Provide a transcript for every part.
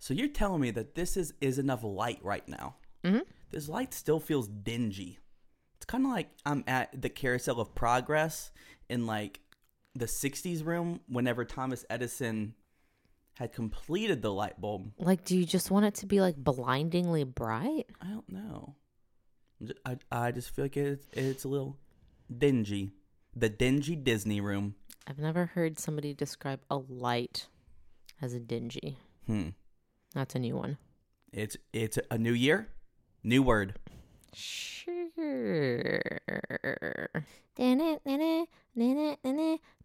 So you're telling me that this is is enough light right now? Mhm. This light still feels dingy. It's kind of like I'm at the carousel of progress in like the '60s room whenever Thomas Edison had completed the light bulb. Like, do you just want it to be like blindingly bright? I don't know. I, I just feel like it's, it's a little dingy. The dingy Disney room. I've never heard somebody describe a light as a dingy. Hmm. That's a new one. It's it's a new year, new word. Sure.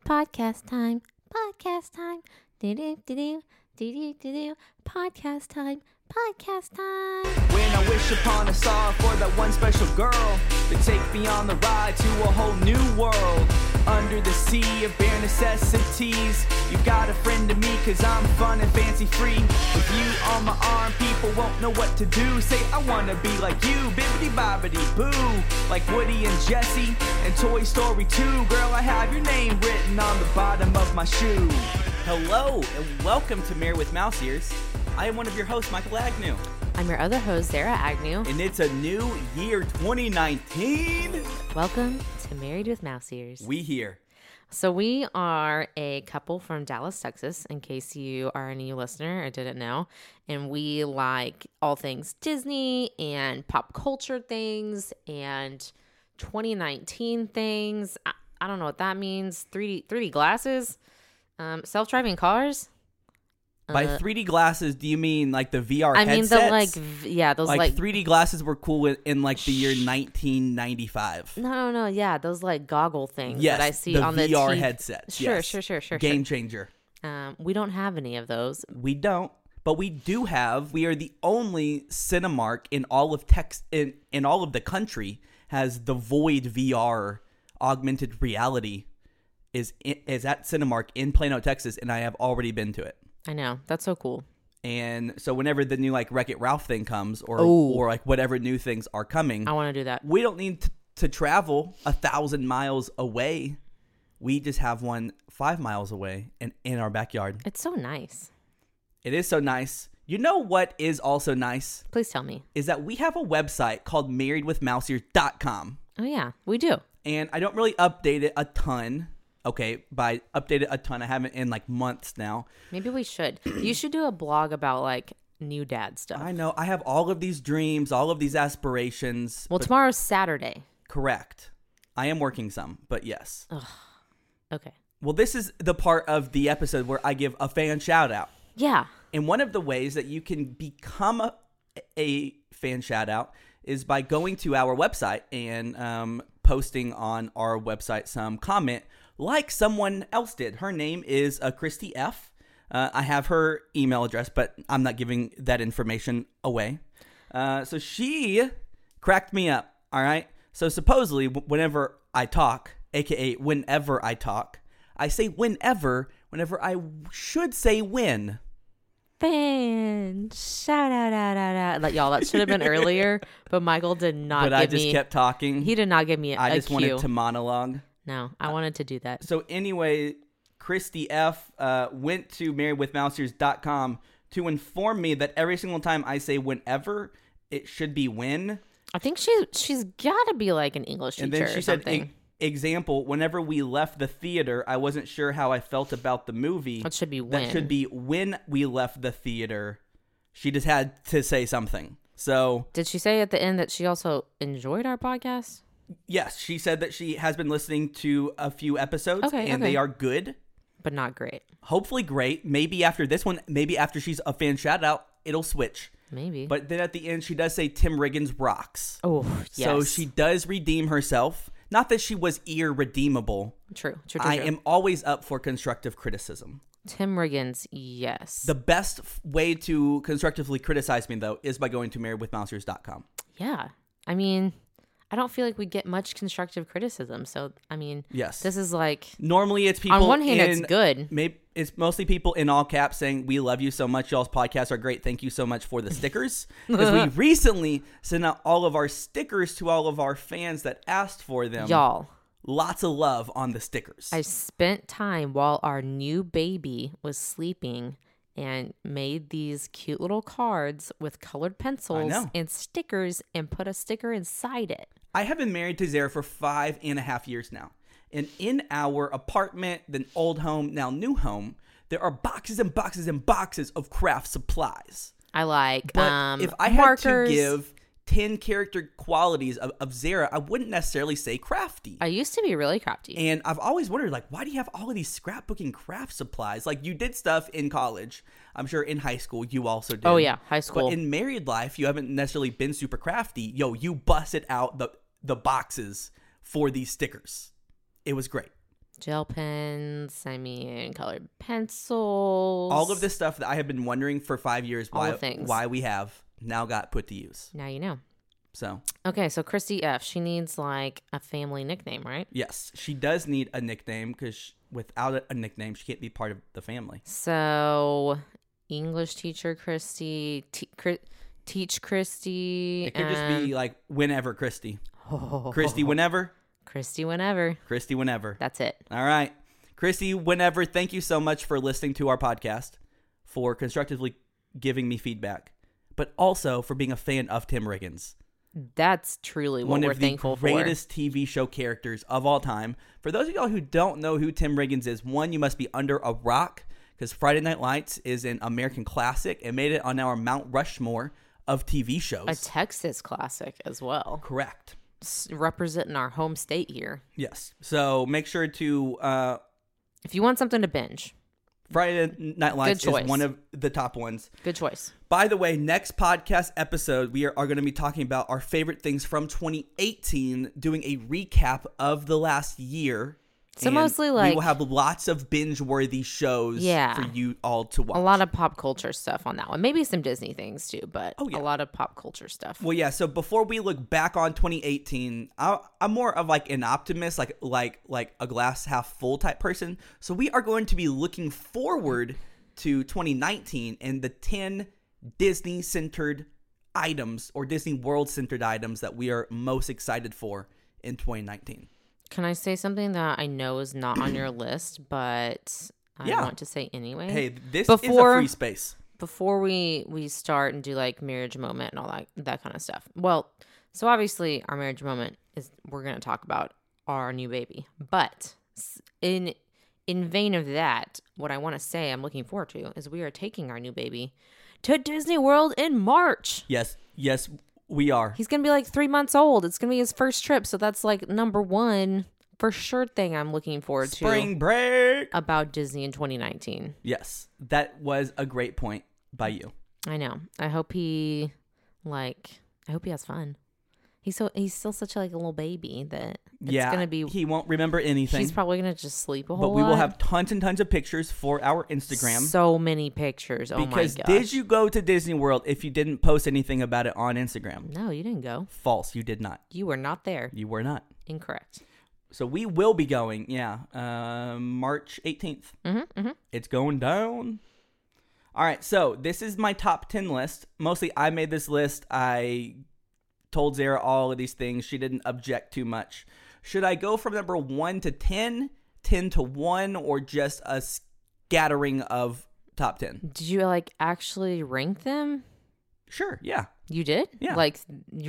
Podcast time. Podcast time. Do-do-do-do. Do-do-do-do. Podcast time. Podcast time. When I wish upon a star for that one special girl to take me on the ride to a whole new world. Under the sea of bare necessities, you got a friend to me cause I'm fun and fancy free. With you on my arm, people won't know what to do. Say, I wanna be like you, bibbity bobbity boo. Like Woody and Jesse and Toy Story 2. Girl, I have your name written on the bottom of my shoe. Hello and welcome to Married with Mouse Ears. I am one of your hosts, Michael Agnew, I'm your other host, Zara Agnew. and it's a new year, 2019. Welcome to Married with Mouse Ears. We here. So we are a couple from Dallas, Texas, in case you are a new listener or didn't know. And we like all things Disney and pop culture things and 2019 things. I, I don't know what that means. 3D 3D glasses, um, self-driving cars. By Uh, 3D glasses, do you mean like the VR I mean the like v- yeah, those like, like, 3D glasses were cool in, in like the year 1995. no, no, no, yeah, those like goggle things Yes, that I see the on the VR headsets. Sure, yes. sure, sure, sure, Game changer. Um, we don't have any of those. We don't, but we do have. We are the only Cinemark in all of Tex in in all of the country has the Void VR augmented reality is i- is at Cinemark in Plano, Texas, and I have already been to it. I know that's so cool. And so whenever the new like Wreck It Ralph thing comes, or Ooh. or like whatever new things are coming, I want to do that. we don't need t- to travel a thousand miles away. We just have one five miles away and in our backyard. It's so nice. It is so nice. You know what is also nice Please tell me. is that we have a website called marriedwithmouseears.com. Oh yeah, we do. And I don't really update it a ton. Okay, by update it a ton, I haven't in like months now. Maybe we should. You should do a blog about like new dad stuff. I know I have all of these dreams, all of these aspirations. well, tomorrow's Saturday. Correct. I am working some, but yes. Okay. Well, this is the part of the episode where I give a fan shout out. Yeah. And one of the ways that you can become a, a fan shout out is by going to our website and um, posting on our website some comment like someone else did. Her name is uh, Christy F. Uh, I have her email address, but I'm not giving that information away. Uh, so she cracked me up. All right. So supposedly, w- whenever I talk, aka whenever I talk, I say whenever, whenever I should say when. Fan shout out out out out. Like y'all, that should have been earlier, but Michael did not but I just me. kept talking. he did not give me a, I a just cue. wanted to monologue. No, I wanted to do that. So anyway, Christy F uh, went to marriedwithmouseears.com to inform me that every single time I say whenever, it should be when. I think she she's got to be like an English teacher And then or she said, something. e- example, whenever we left the theater, I wasn't sure how I felt about the movie. That should be when. That should be when we left the theater. She just had to say something. So, Did she say at the end that she also enjoyed our podcast? Yes, she said that she has been listening to a few episodes Okay, and okay. they are good. But not great. hopefully great. Maybe after this one, maybe after she's a fan shout out, it'll switch. Maybe. But then at the end, she does say Tim Riggins rocks. oh, yes. So she does redeem herself. Not that she was irredeemable. true. True. True. I true. am always up for constructive criticism. Tim Riggins. Yes. The best f- way to constructively criticize me, though, is by going to marriedwithmouseears.com. Yeah. I mean, I don't feel like we get much constructive criticism. So, I mean, Yes. this is like, Normally, it's people. on one hand, it's good. Maybe it's mostly people in all caps saying, "We love you so much. Y'all's podcasts are great. Thank you so much for the stickers." Because we recently sent out all of our stickers to all of our fans that asked for them. Y'all, lots of love on the stickers. I spent time while our new baby was sleeping and made these cute little cards with colored pencils know. and stickers and put a sticker inside it. I have been married to Zara for five and a half years now. And in our apartment, then old home, now new home, there are boxes and boxes and boxes of craft supplies. I like But um, if I had markers. to give 10 character qualities of, of Zara, I wouldn't necessarily say crafty. I used to be really crafty. and I've always wondered, like, why do you have all of these scrapbooking craft supplies? Like, you did stuff in college. I'm sure in high school you also did. Oh, yeah, high school. But in married life, you haven't necessarily been super crafty. Yo, you busted out the the boxes for these stickers. It was great. Gel pens, I mean, colored pencils. All of this stuff that I have been wondering for five years All why why we have now got put to use. Now you know. So Okay, so Christy F. She needs like a family nickname, right? yes, she does need a nickname because without a, nickname, she can't be part of the family. So English teacher Christy, te- teach Christy. It could just be like whenever Christy, um, Christy whenever, Christy whenever. Christy whenever. That's it. All right. Christy, whenever, thank you so much for listening to our podcast, for constructively giving me feedback, but also for being a fan of Tim Riggins, That's truly what one we're of the thankful greatest TV show characters of all time. For those of y'all who don't know who Tim Riggins is, one, you must be under a rock because Friday Night Lights is an American classic and made it on our Mount Rushmore of TV shows. A Texas classic as well, Correct. S- representing our home state here. Yes. So make sure to uh, If you want something to binge, Friday Night Lights is one of the top ones. good choice. By the way, next podcast episode, we are, are going to be talking about our favorite things from 2018, doing a recap of the last year. So And mostly, like we will have lots of binge-worthy shows Yeah. for you all to watch. A lot of pop culture stuff on that one. Maybe some Disney things too, but Oh, yeah. a lot of pop culture stuff. Well, yeah. So before we look back on 2018, I, I'm more of like an optimist, like like like a glass half full type person. So we are going to be looking forward to 2019 and the 10 Disney centered items or Disney World centered items that we are most excited for in 2019. Can I say something that I know is not on your list, but I Yeah. want to say anyway? Hey, this Before- is a free space. before we we start and do like marriage moment and all that that kind of stuff. Well, so obviously our marriage moment is we're going to talk about our new baby. But in in vein of that, what I want to say I'm looking forward to is we are taking our new baby to Disney World in March. Yes, yes, we are. He's going to be like 3 months old. It's going to be his first trip, so that's like number 1 for sure thing I'm looking forward Spring to Spring break. about Disney in 2019. Yes, that was a great point by you. I know. I hope he like I hope he has fun. He's so he's still such like a little baby that it's yeah, gonna be He won't remember anything. he's probably gonna just sleep a whole but we will have tons and tons of pictures for our Instagram. so many pictures. Oh because my gosh. did you go to Disney World if you didn't post anything about it on Instagram? No, you didn't go. False, you did not. You were not there. You were not. Incorrect. So we will be going, yeah, uh, March 18th. Mm-hmm, mm-hmm. It's going down. All right, so this is my top 10 list. Mostly I made this list. I told Zara all of these things. She didn't object too much. Should I go from number 1 to 10, 10 to 1, or just a scattering of top 10? Did you like actually rank them? Sure, yeah, You did? Yeah. Like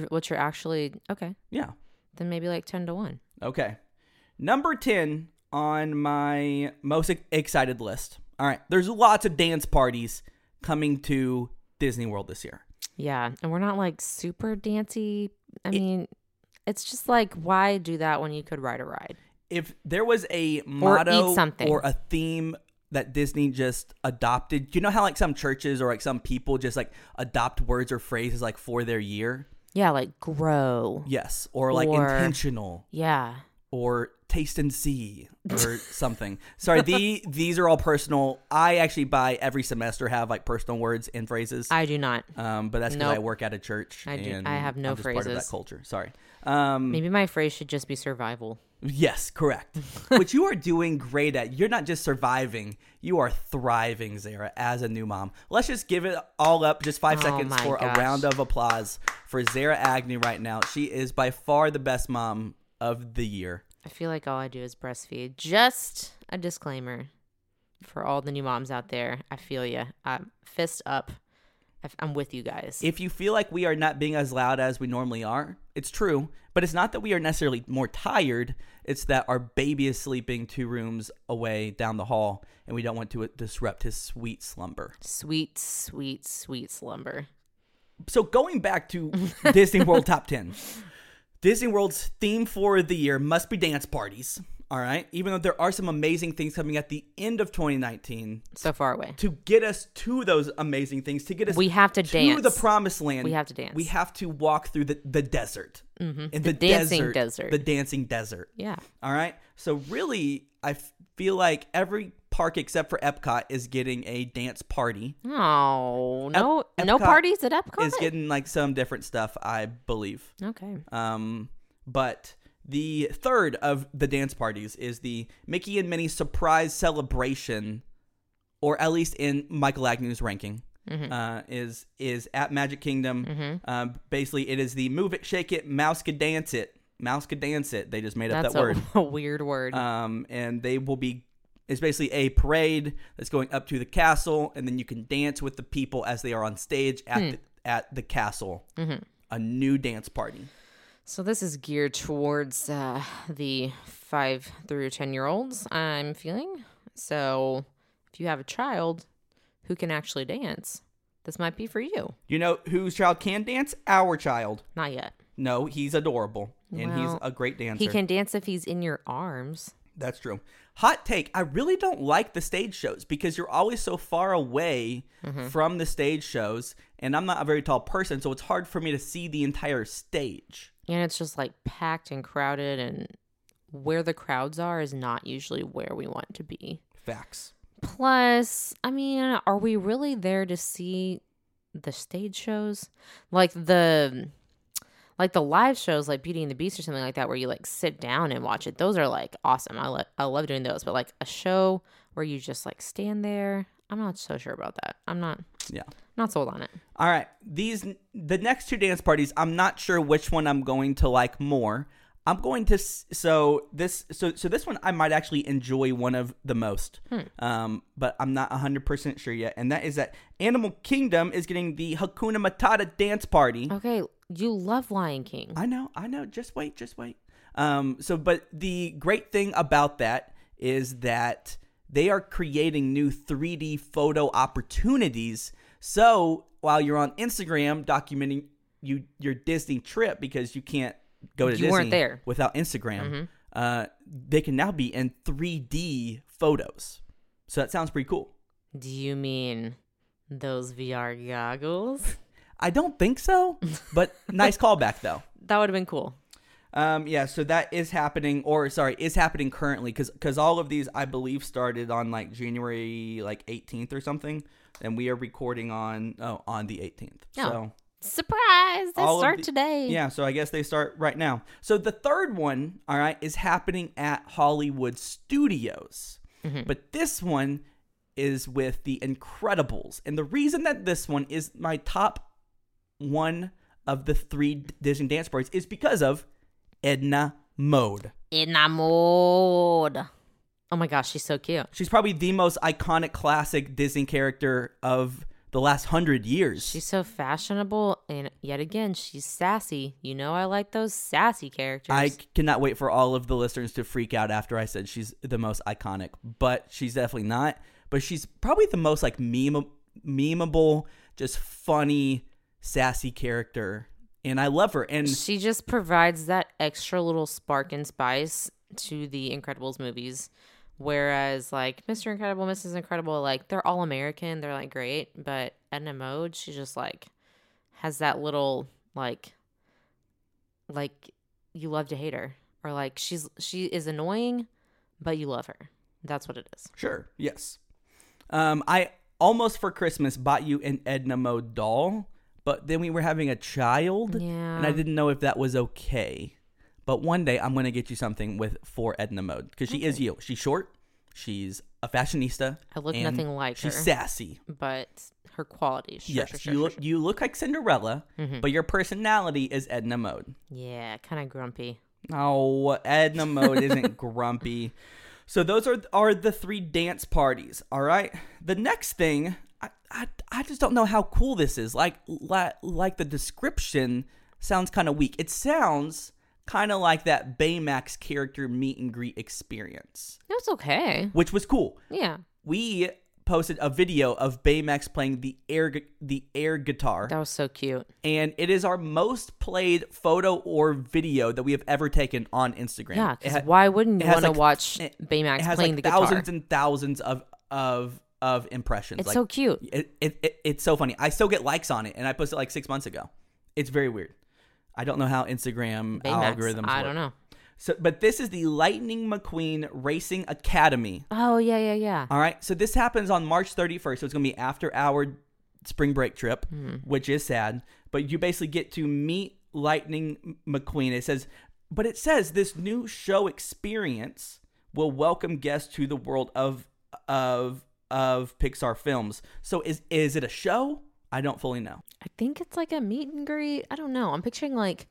what you're actually okay. yeah. Then maybe like ten to one. Okay. Number 10 on my most excited list. All right. There's lots of dance parties coming to Disney World this year. Yeah. And we're not like super dancy. I mean, it's just like why do that when you could ride a ride? If there was a motto something. or a theme that Disney just adopted, you know how like some churches or like some people just like adopt words or phrases like for their year? Yeah, like grow. Yes. Or like Or- intentional Yeah. or taste and see or something. Sorry, the these are all personal. I actually by every semester have like personal words and phrases. I do not. Um, but that's because I work at a church. I do- I have no I'm just Part of phrases. that culture. Sorry. Um, Maybe my phrase should just be survival. yes, correct. Which you are doing great at. You're not just surviving; you are thriving, Zara, as a new mom. Let's just give it all up, just five Oh seconds for gosh. a round of applause for Zara Agnew right now. She is by far the best mom of the year. I feel like all I do is breastfeed. Just a disclaimer. for all the new moms out there, I feel you. Fist up. I'm with you guys. If you feel like we are not being as loud as we normally are, it's true. But it's not that we are necessarily more tired. It's that our baby is sleeping two rooms away down the hall, and we don't want to disrupt his sweet slumber. sweet, sweet, sweet slumber. So going back to Disney World Top 10. Disney World's theme for the year must be dance parties. All right. Even though there are some amazing things coming at the end of 2019 So far away. to get us to those amazing things, to get us We have to to dance. the promised land. We have to dance. We have to walk through the, the desert. Mm-hmm. In The dancing desert. The dancing desert. Yeah. All right. So really, I f- feel like every park except for Epcot is getting a dance party. Oh no, no parties at Epcot. Is getting like some different stuff, I believe. okay. Um, but the third of the dance parties is the Mickey and Minnie surprise celebration, or at least in Michael Agnew's ranking. Uh, is is at Magic Kingdom. Um, basically, it is the move it, shake it, mouse could dance it, mouse could dance it. They just made up That's that a, word. a weird word. Um, and they will be. It's basically a parade that's going up to the castle, and then you can dance with the people as they are on stage at the, at the castle. A new dance party. So this is geared towards uh, the five through ten year olds. I'm feeling. So if you have a child who can actually dance, this might be for you. You know whose child can dance? Our child. Not yet. No, he's adorable and he's a great dancer. He can dance if he's in your arms. That's true. Hot take. I really don't like the stage shows because you're always so far away Mm-hmm. from the stage shows, and I'm not a very tall person, so it's hard for me to see the entire stage. And it's just like packed and crowded, and where the crowds are is not usually where we want to be. Facts. Plus, I mean, are we really there to see the stage shows? Like the like the live shows like Beauty and the Beast or something like that where you like sit down and watch it. Those are like awesome. I lo- I love doing those, but like a show where you just like stand there, I'm not so sure about that. I'm not Yeah. Not sold on it. All right. These the next two dance parties, I'm not sure which one I'm going to like more. I'm going to so this so so this one I might actually enjoy one of the most. Um but I'm not 100% sure yet and that is that Animal Kingdom is getting the Hakuna Matata dance party. Okay, you love Lion King. I know, I know. Just wait, just wait. Um, so, but the great thing about that is that they are creating new 3D photo opportunities. So while you're on Instagram documenting you your Disney trip because you can't go to You Disney weren't there. without Instagram, uh, they can now be in 3D photos. So that sounds pretty cool. Do you mean those VR goggles? I don't think so, but nice callback though. That would have been cool. Um, yeah, so that is happening, or sorry, is happening currently, because because all of these I believe started on like January like 18th or something, and we are recording on oh on the 18th. Oh. So Surprise! They start the- today. yeah, so I guess they start right now. So the third one, all right, is happening at Hollywood Studios, mm-hmm. but this one is with the Incredibles, and the reason that this one is my top one of the three Disney dance parties is because of Edna Mode. Enamored. Oh my gosh, she's so cute. She's probably the most iconic classic Disney character of the last hundred years. She's so fashionable, and yet again, she's sassy. You know, I like those sassy characters. I cannot wait for all of the listeners to freak out after I said she's the most iconic, but she's definitely not. But she's probably the most like meme memeable, just funny, sassy character, and I love her. And she just provides that extra little spark and spice to the Incredibles movies. Whereas, like Mr. Incredible, Mrs. Incredible, like they're all American, they're like great, but Edna Mode, she just like has that little like, like you love to hate her, or like she's she is annoying, but you love her. That's what it is. Sure. Yes. Um, I almost for Christmas bought you an Edna Mode doll, but then we were having a child, yeah. and I didn't know if that was okay. But one day I'm gonna get you something with for Edna Mode because she is you. She's short. She's a fashionista. I look and nothing like her. She's her. sassy. But her qualities, sure, yes, sure, sure, you look you look like Cinderella, Mm-hmm. but your personality is Edna Mode. yeah, kind of grumpy. Oh, Edna Mode isn't grumpy. So those are are the three dance parties. All right. The next thing, I I, I just don't know how cool this is. Like like, like the description sounds kind of weak. It sounds kind of like that Baymax character meet and greet experience, It was okay. which was cool. Yeah. We posted a video of Baymax playing the air gu- the air guitar, That was so cute. and it is our most played photo or video that we have ever taken on Instagram. Yeah. Ha- why wouldn't you want to like, watch eh, it- Baymax it has playing like the thousands guitar? and thousands of of of impressions. It's like, so cute. It, it, it it's so funny. I still get likes on it, and I posted it like six months ago. It's very weird. I don't know how Instagram Baymax. algorithms. I work. don't know. So, but this is the Lightning McQueen Racing Academy. Oh yeah, yeah, yeah. All right. So this happens on March 31st. So it's gonna be after our spring break trip, hmm. which is sad. But you basically get to meet Lightning McQueen. It says, but it says this new show experience will welcome guests to the world of of of Pixar films. So is is it a show? I don't fully know. I think it's like a meet and greet. I don't know. I'm picturing like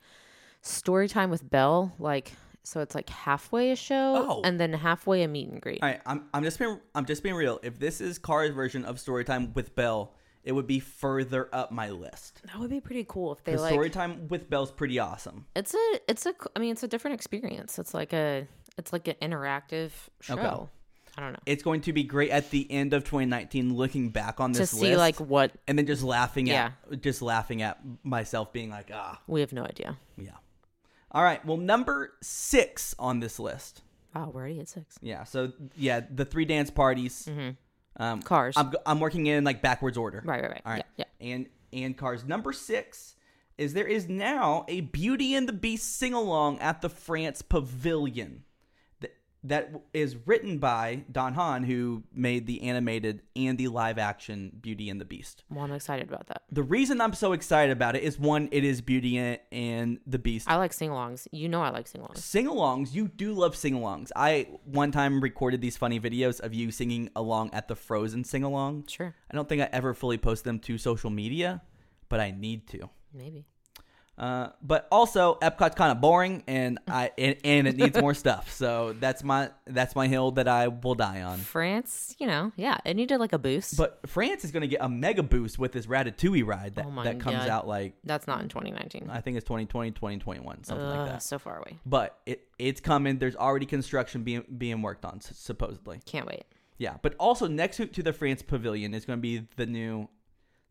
story time with Belle, like so it's like halfway a show Oh. and then halfway a meet and greet. All right, I'm, I'm just being I'm just being real. If this is Cars' version of Storytime with Belle, it would be further up my list. That would be pretty cool if they The like. Storytime with Belle's pretty awesome. It's a, it's a, I mean, it's a different experience. It's like a, it's like an interactive show. Okay. I don't know. It's going to be great at the end of 2019, looking back on this To see list, like what and then just laughing at just laughing at myself, being like, ah, we have no idea. yeah. All right, well, number six on this list. Wow, we're already at six. Yeah, so yeah, the three dance parties. mm-hmm. Um, Cars. I'm, I'm working in like backwards order. Right, right, right. All right. Yeah, And and cars number six is there is now a Beauty and the Beast sing along at the France Pavilion. That is written by Don Hahn, who made the animated and the live action Beauty and the Beast. Well, I'm excited about that. The reason I'm so excited about it is one, it is Beauty and- the Beast. I like sing-alongs. You know, I like sing-alongs. Sing-alongs, you do love sing-alongs. I one time recorded these funny videos of you singing along at the Frozen sing-along. Sure, I don't think I ever fully post them to social media, but I need to. maybe. Uh, but also, Epcot's kind of boring, and I and, and it needs more stuff. So that's my that's my hill that I will die on. France, you know, yeah, it needed like a boost. But France is going to get a mega boost with this Ratatouille ride that, Oh that comes God. out like that's not in 2019. I think it's 2020, 2021, something like that. So far away. But it it's coming. There's already construction being being worked on supposedly. Can't wait. Yeah, but also next to, to the France Pavilion is going to be the new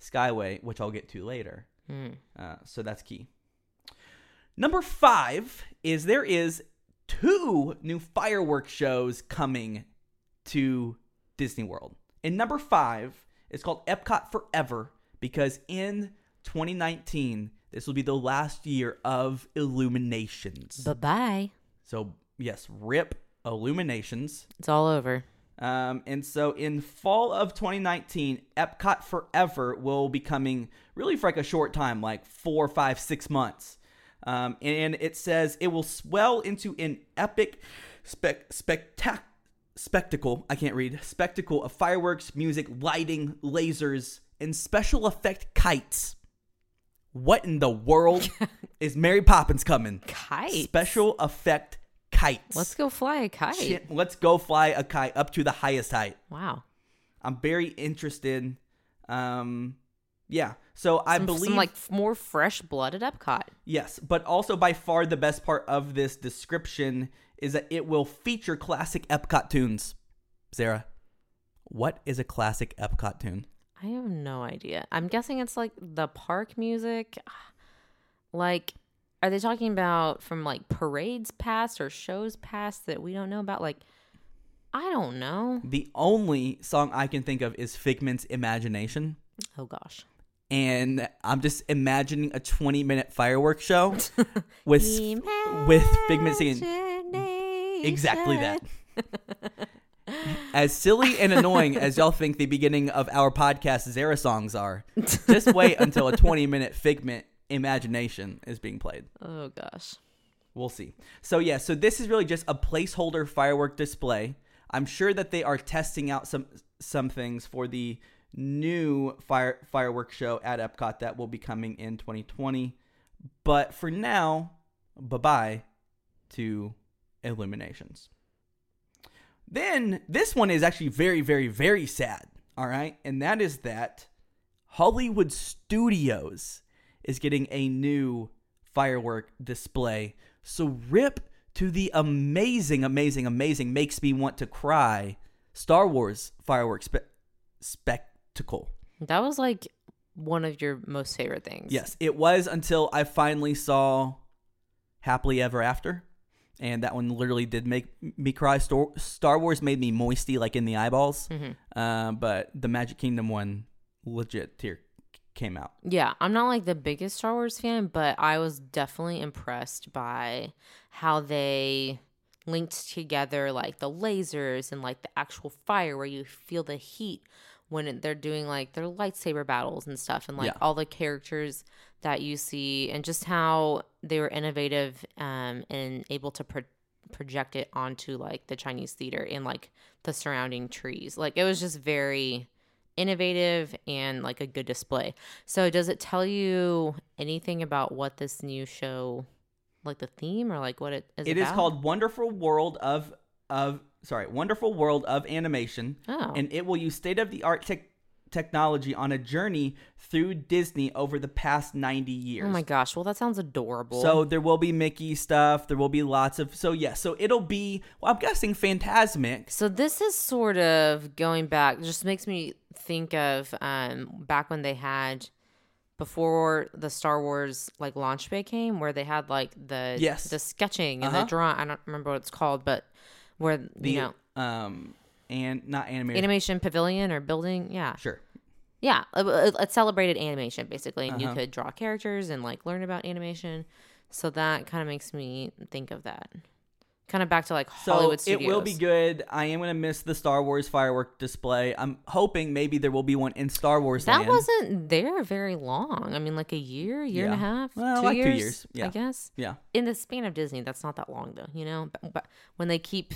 Skyway, which I'll get to later. Uh, so that's key. Number five is there is two new fireworks shows coming to Disney World. And number five is called Epcot Forever because in 2019 this will be the last year of Illuminations. Bye bye. so yes, rip Illuminations. It's all over. Um, and so in fall of 2019, Epcot Forever will be coming really for like a short time, like four, five, six months. Um, and it says it will swell into an epic spec- spectac- spectacle. I can't read. Spectacle of fireworks, music, lighting, lasers, and special effect kites. What in the world is Mary Poppins coming? Kites. Special effect kites. Let's go fly a kite. Shit, let's go fly a kite up to the highest height. Wow. I'm very interested. Um, yeah. So I Some, believe some like more fresh blood at Epcot. yes, but also by far the best part of this description is that it will feature classic Epcot tunes. Zara, what is a classic Epcot tune? I have no idea. I'm guessing it's like the park music. Like, are they talking about from like parades past or shows past that we don't know about? Like, I don't know. The only song I can think of is Figment's Imagination. Oh gosh. And I'm just imagining a 20 minute fireworks show with with Figment singing exactly that. as silly and annoying as y'all think the beginning of our podcast Zara songs are, just wait until a 20 minute Figment Imagination is being played. Oh gosh. We'll see. So yeah, so this is really just a placeholder firework display. I'm sure that they are testing out some some things for the new fire fireworks show at Epcot that will be coming in 2020. But for now, bye bye to Illuminations. Then this one is actually very, very, very sad. All right. And that is that Hollywood Studios is getting a new firework display. So rip to the amazing, amazing, amazing, makes me want to cry Star Wars fireworks spe-. Cool, that was like one of your most favorite things. Yes, it was until I finally saw Happily Ever After. And that one literally did make me cry. Star, Wars made me moisty, like in the eyeballs. Uh, but the Magic Kingdom one, legit tear came out. Yeah, I'm not like the biggest Star Wars fan, but I was definitely impressed by how they linked together like the lasers and like the actual fire where you feel the heat when they're doing like their lightsaber battles and stuff and like Yeah. all the characters that you see and just how they were innovative um, and able to pro- project it onto like the Chinese theater and like the surrounding trees. Like it was just very innovative and like a good display. So does it tell you anything about what this new show like the theme or like what it is It is about? called Wonderful World of of sorry, Wonderful World of Animation, Oh. and it will use state of the art tech technology on a journey through Disney over the past ninety years. Oh my gosh. Well, that sounds adorable. So there will be Mickey stuff. There will be lots of so yeah. So it'll be well, I'm guessing Fantasmic. So this is sort of going back. Just makes me think of um back when they had before the Star Wars like launch bay came, where they had like the Yes. the sketching and Uh-huh. the drawing. I don't remember what it's called, but where The you know um and not animated. animation pavilion or building. Yeah, Sure. yeah. a, it, it celebrated animation basically, and you Uh-huh. could draw characters and like learn about animation. So that kind of makes me think of that. Kind of back to like Hollywood So Hollywood it will be good. I am gonna miss the Star Wars firework display. I'm hoping maybe there will be one in Star Wars That land. wasn't there very long. I mean, like a year, year and a half, Well, two like two years, years, yeah. I guess. yeah. In the span of Disney, that's not that long, though. You know, but, but when they keep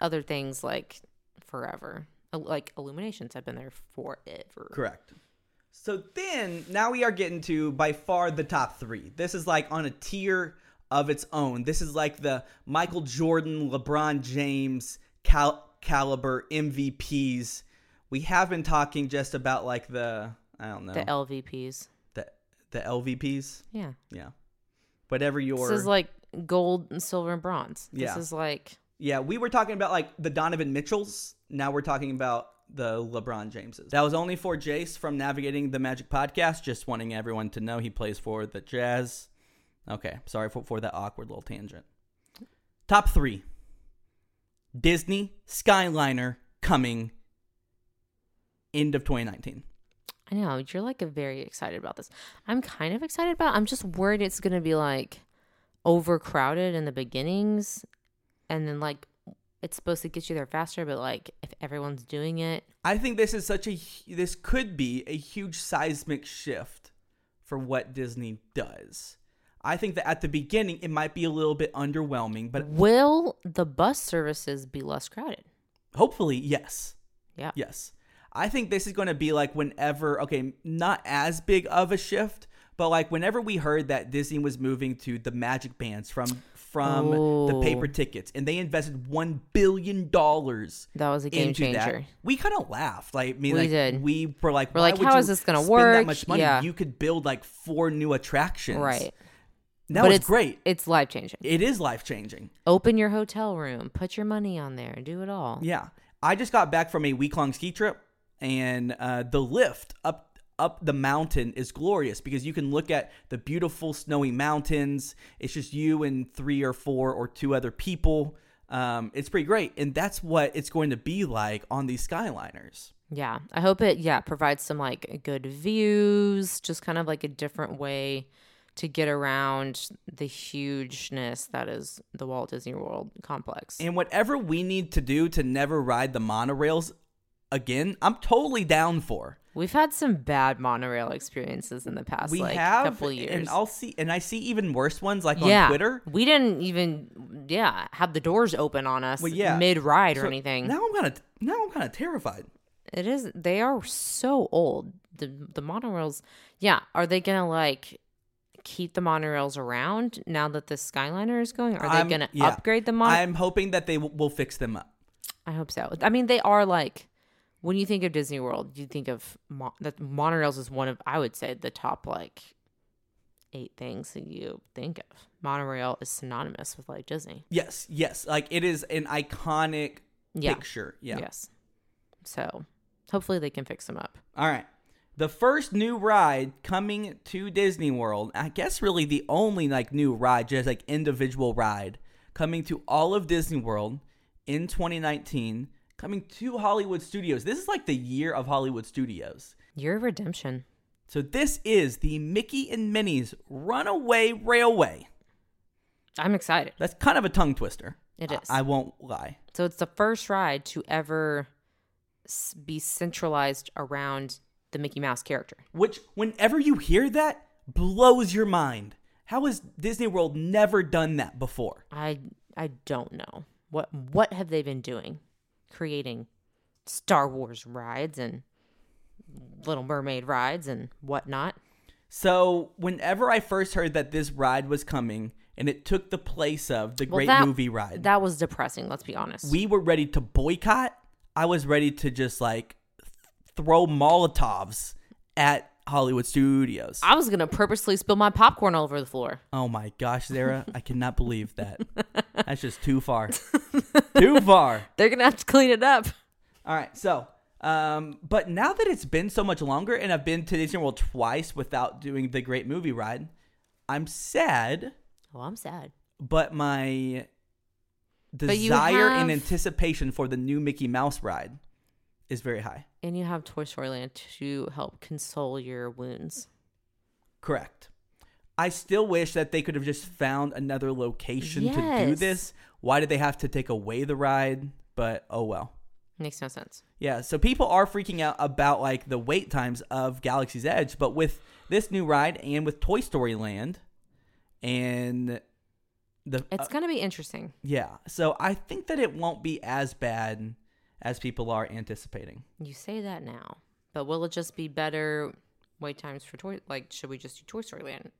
other things like forever, like Illuminations have been there forever. Correct. So then, now we are getting to by far the top three. This is like on a tier of its own. This is like the Michael Jordan, LeBron James cal- caliber MVPs. We have been talking just about like the I don't know The LVPs. the the LVPs. Yeah, Yeah, whatever your this is like gold, and silver, and bronze. Yeah. This is like Yeah, we were talking about like the Donovan Mitchells. Now we're talking about the LeBron Jameses. That was only for Jace from Navigating the Magic podcast. Just wanting everyone to know he plays for the Jazz. Okay, sorry for, for that awkward little tangent. Top three Disney Skyliner coming end of 2019. I know you're like very excited about this. I'm kind of excited about. I'm just worried it's gonna be like overcrowded in the beginnings, and then like it's supposed to get you there faster, but like if everyone's doing it, I think this is such a this could be a huge seismic shift for what Disney does. I think that at the beginning it might be a little bit underwhelming, but will the bus services be less crowded? hopefully, yes. Yeah. Yes. I think this is going to be like whenever, okay, not as big of a shift, but like whenever we heard that Disney was moving to the magic bands from from the Oh. paper tickets and they invested 1 billion dollars That was a game into that. changer. We kind of laughed. Like, I mean, We like, did. We were like, We're like, how is this gonna spend work? That much money, Yeah. you could build like four new attractions. Right. That but was it's great. It's life changing. It is life changing. Open your hotel room, put your money on there, do it all. Yeah, I just got back from a week long ski trip, and uh, the lift up up the mountain is glorious because you can look at the beautiful snowy mountains. It's just you and three or four or two other people. Um, it's pretty great, and that's what it's going to be like on these Skyliners. Yeah, I hope it yeah provides some like good views, just kind of like a different way to get around the hugeness that is the Walt Disney World complex. And whatever we need to do to never ride the monorails again, I'm totally down for. We've had some bad monorail experiences in the past We like have, couple years. and. I'll see, and I see even worse ones like on Twitter. we didn't even yeah have the doors open on us Well, yeah. mid ride or anything. Now I'm kind of now I'm kind of terrified. It is. They are so old. The the monorails. Yeah. Are they gonna like keep the monorails around now that the Skyliner is going? Are they gonna yeah. upgrade the mon? I'm hoping that they w- will fix them up. I hope so. I mean, they are like when you think of Disney World, you think of mo- that monorails is one of I would say the top like eight things that you think of. Monorail is synonymous with like Disney. Yes, yes. Like it is an iconic Yeah. picture. Yeah. Yes. So hopefully they can fix them up. All right. The first new ride coming to Disney World, I guess really the only like new ride, just like individual ride coming to all of Disney World in 2019, coming to Hollywood Studios. This is like the year of Hollywood Studios. Year of redemption. So this is the Mickey and Minnie's Runaway Railway. I'm excited. That's kind of a tongue twister. It is. I, I won't lie. So it's the first ride to ever be centralized around the Mickey Mouse character. Which, whenever you hear that, blows your mind. How has Disney World never done that before? I I don't know what what have they been doing, creating Star Wars rides and Little Mermaid rides and whatnot. So, whenever I first heard that this ride was coming and it took the place of the Well, Great that- Movie Ride, That was depressing. Let's be honest. we were ready to boycott. I was ready to just like throw Molotovs at Hollywood Studios. I was gonna purposely spill my popcorn all over the floor. Oh my gosh, Zara, I cannot believe that. That's just too far. too far. They're gonna have to clean it up. All right, so um, but now that it's been so much longer and I've been to Disney World twice without doing the Great Movie Ride, I'm sad, Oh, I'm sad. but my desire and have- anticipation for the new Mickey Mouse ride is very high. And you have Toy Story Land to help console your wounds. Correct. I still wish that they could have just found another location to do this. Why did they have to take away the ride? But oh well. Makes no sense. Yeah, so people are freaking out about like the wait times of Galaxy's Edge, but with this new ride and with Toy Story Land and the It's uh, gonna be interesting. yeah, so I think that it won't be as bad as people are anticipating. You say that now, but will it just be better wait times for toy? Like, should we just do Toy Story Land?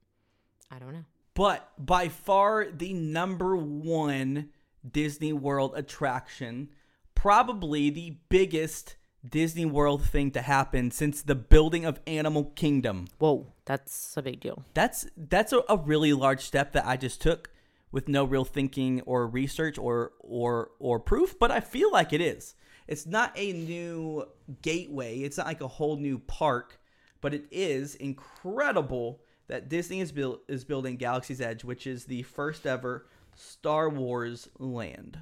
I don't know. But by far the number one Disney World attraction, probably the biggest Disney World thing to happen since the building of Animal Kingdom. Whoa, that's a big deal. That's that's a, a really large step that I just took with no real thinking or research or or or proof, but I feel like it is. It's not a new gateway. It's not like a whole new park, but it is incredible that Disney is build, is building Galaxy's Edge, which is the first ever Star Wars land.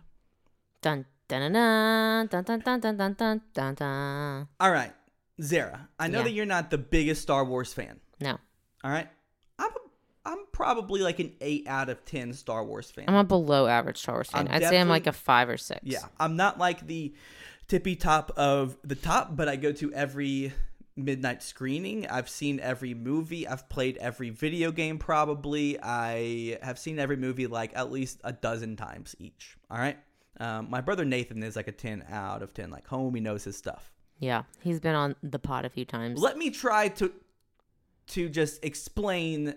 Dun dun dun dun dun dun dun dun dun dun dun. All right, Zara. I know Yeah. that you're not the biggest Star Wars fan. No, All right, I'm a, I'm probably like an eight out of ten Star Wars fan. I'm a below average Star Wars fan. I'm I'd say I'm like a five or six. Yeah, I'm not like the tippy top of the top, but I go to every midnight screening. I've seen every movie. I've played every video game probably. I have seen every movie like at least a dozen times each. All right. Um, my brother Nathan is like a 10 out of 10. Like, home, he knows his stuff. Yeah, he's been on the pod a few times. Let me try to to just explain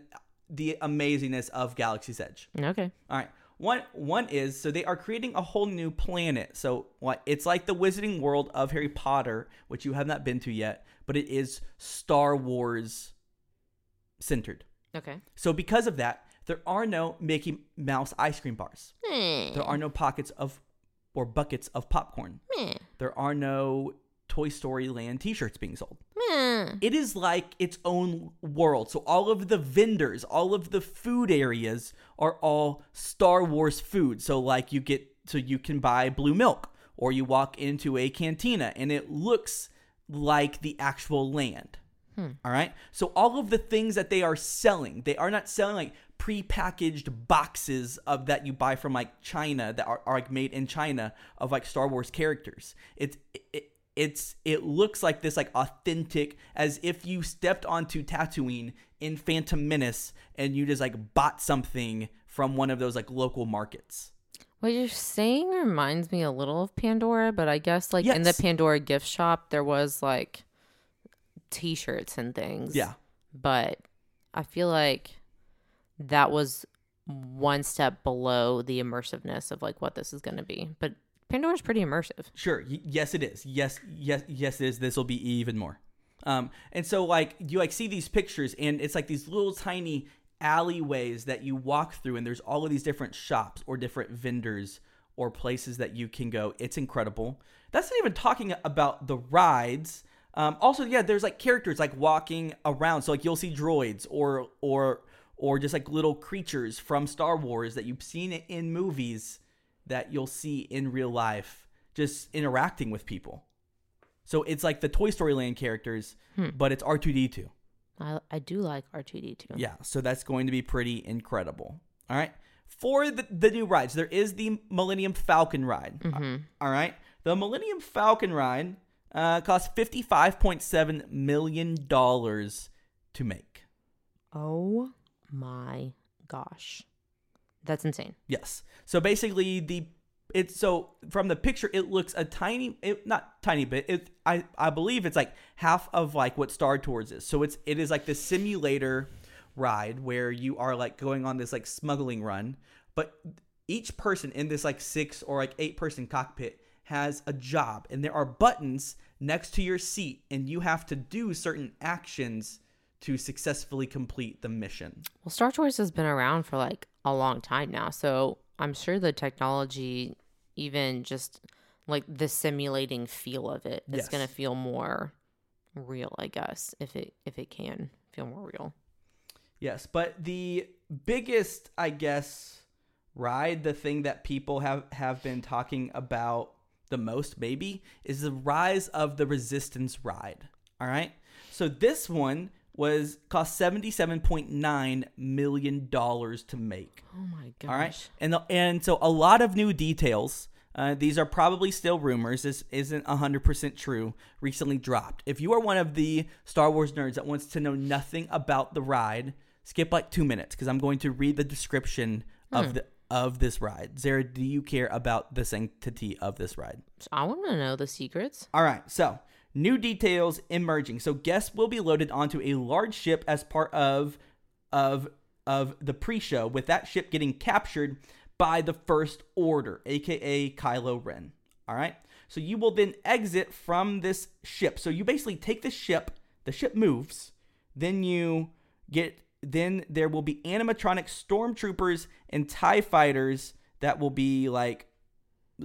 the amazingness of Galaxy's Edge. okay. All right. One one is so they are creating a whole new planet. So what it's like the Wizarding World of Harry Potter, which you have not been to yet, but it is Star Wars centered. Okay. So because of that, there are no Mickey Mouse ice cream bars. There are no pockets of or buckets of popcorn. There are no Toy Story Land t-shirts being sold. Hmm. It is like its own world. So all of the vendors, all of the food areas are all Star Wars food. So like you get so you can buy blue milk or you walk into a cantina and it looks like the actual land. Hmm. All right? So all of the things that they are selling, they are not selling like pre-packaged boxes of that you buy from like China that are, are like made in China of like Star Wars characters. It's it, it's it looks like this like authentic as if you stepped onto Tatooine in Phantom Menace and you just like bought something from one of those like local markets. What you're saying reminds me a little of Pandora, but I guess like in the Pandora gift shop there was like t-shirts and things. Yeah. But I feel like that was one step below the immersiveness of like what this is going to be. But Pandora's pretty immersive. Sure. Y- yes, it is. Yes, yes, yes, it is. This will be even more. Um, and so like you like see these pictures, and it's like these little tiny alleyways that you walk through, and there's all of these different shops or different vendors or places that you can go. It's incredible. That's not even talking about the rides. Um, also, yeah, there's like characters like walking around. So like you'll see droids or or or just like little creatures from Star Wars that you've seen in movies that you'll see in real life just interacting with people. So it's like the Toy Story Land characters, hmm. but it's R2D2. I, I do like R2D2. Yeah, so that's going to be pretty incredible. All right. For the, the new rides, there is the Millennium Falcon ride. Uh, mm-hmm. All right. The Millennium Falcon ride uh, costs $55.7 million to make. Oh my gosh. That's insane. Yes. So basically, the it's so from the picture, it looks a tiny, it, not tiny bit. It I I believe it's like half of like what Star Tours is. So it's it is like the simulator ride where you are like going on this like smuggling run, but each person in this like six or like eight person cockpit has a job, and there are buttons next to your seat, and you have to do certain actions to successfully complete the mission. Well, Star Tours has been around for like a long time now. So I'm sure the technology, even just like the simulating feel of it, is Yes. going to feel more real, I guess, if it if it can feel more real. Yes, but the biggest, I guess, ride, the thing that people have have been talking about the most, maybe, is the rise of the Resistance ride. All right, so this one was cost seventy seven point nine million dollars to make. Oh my gosh. All right, and the, and so a lot of new details. Uh, these are probably still rumors. This isn't hundred percent true. Recently dropped. If you are one of the Star Wars nerds that wants to know nothing about the ride, skip like two minutes because I'm going to read the description of the of this ride. Zara, do you care about the sanctity of this ride? I want to know the secrets. All right, so new details emerging. So guests will be loaded onto a large ship as part of of of the pre-show, with that ship getting captured by the First Order, aka Kylo Ren. All right, so you will then exit from this ship. So you basically take the ship, the ship moves, then you get then there will be animatronic stormtroopers and tie fighters that will be like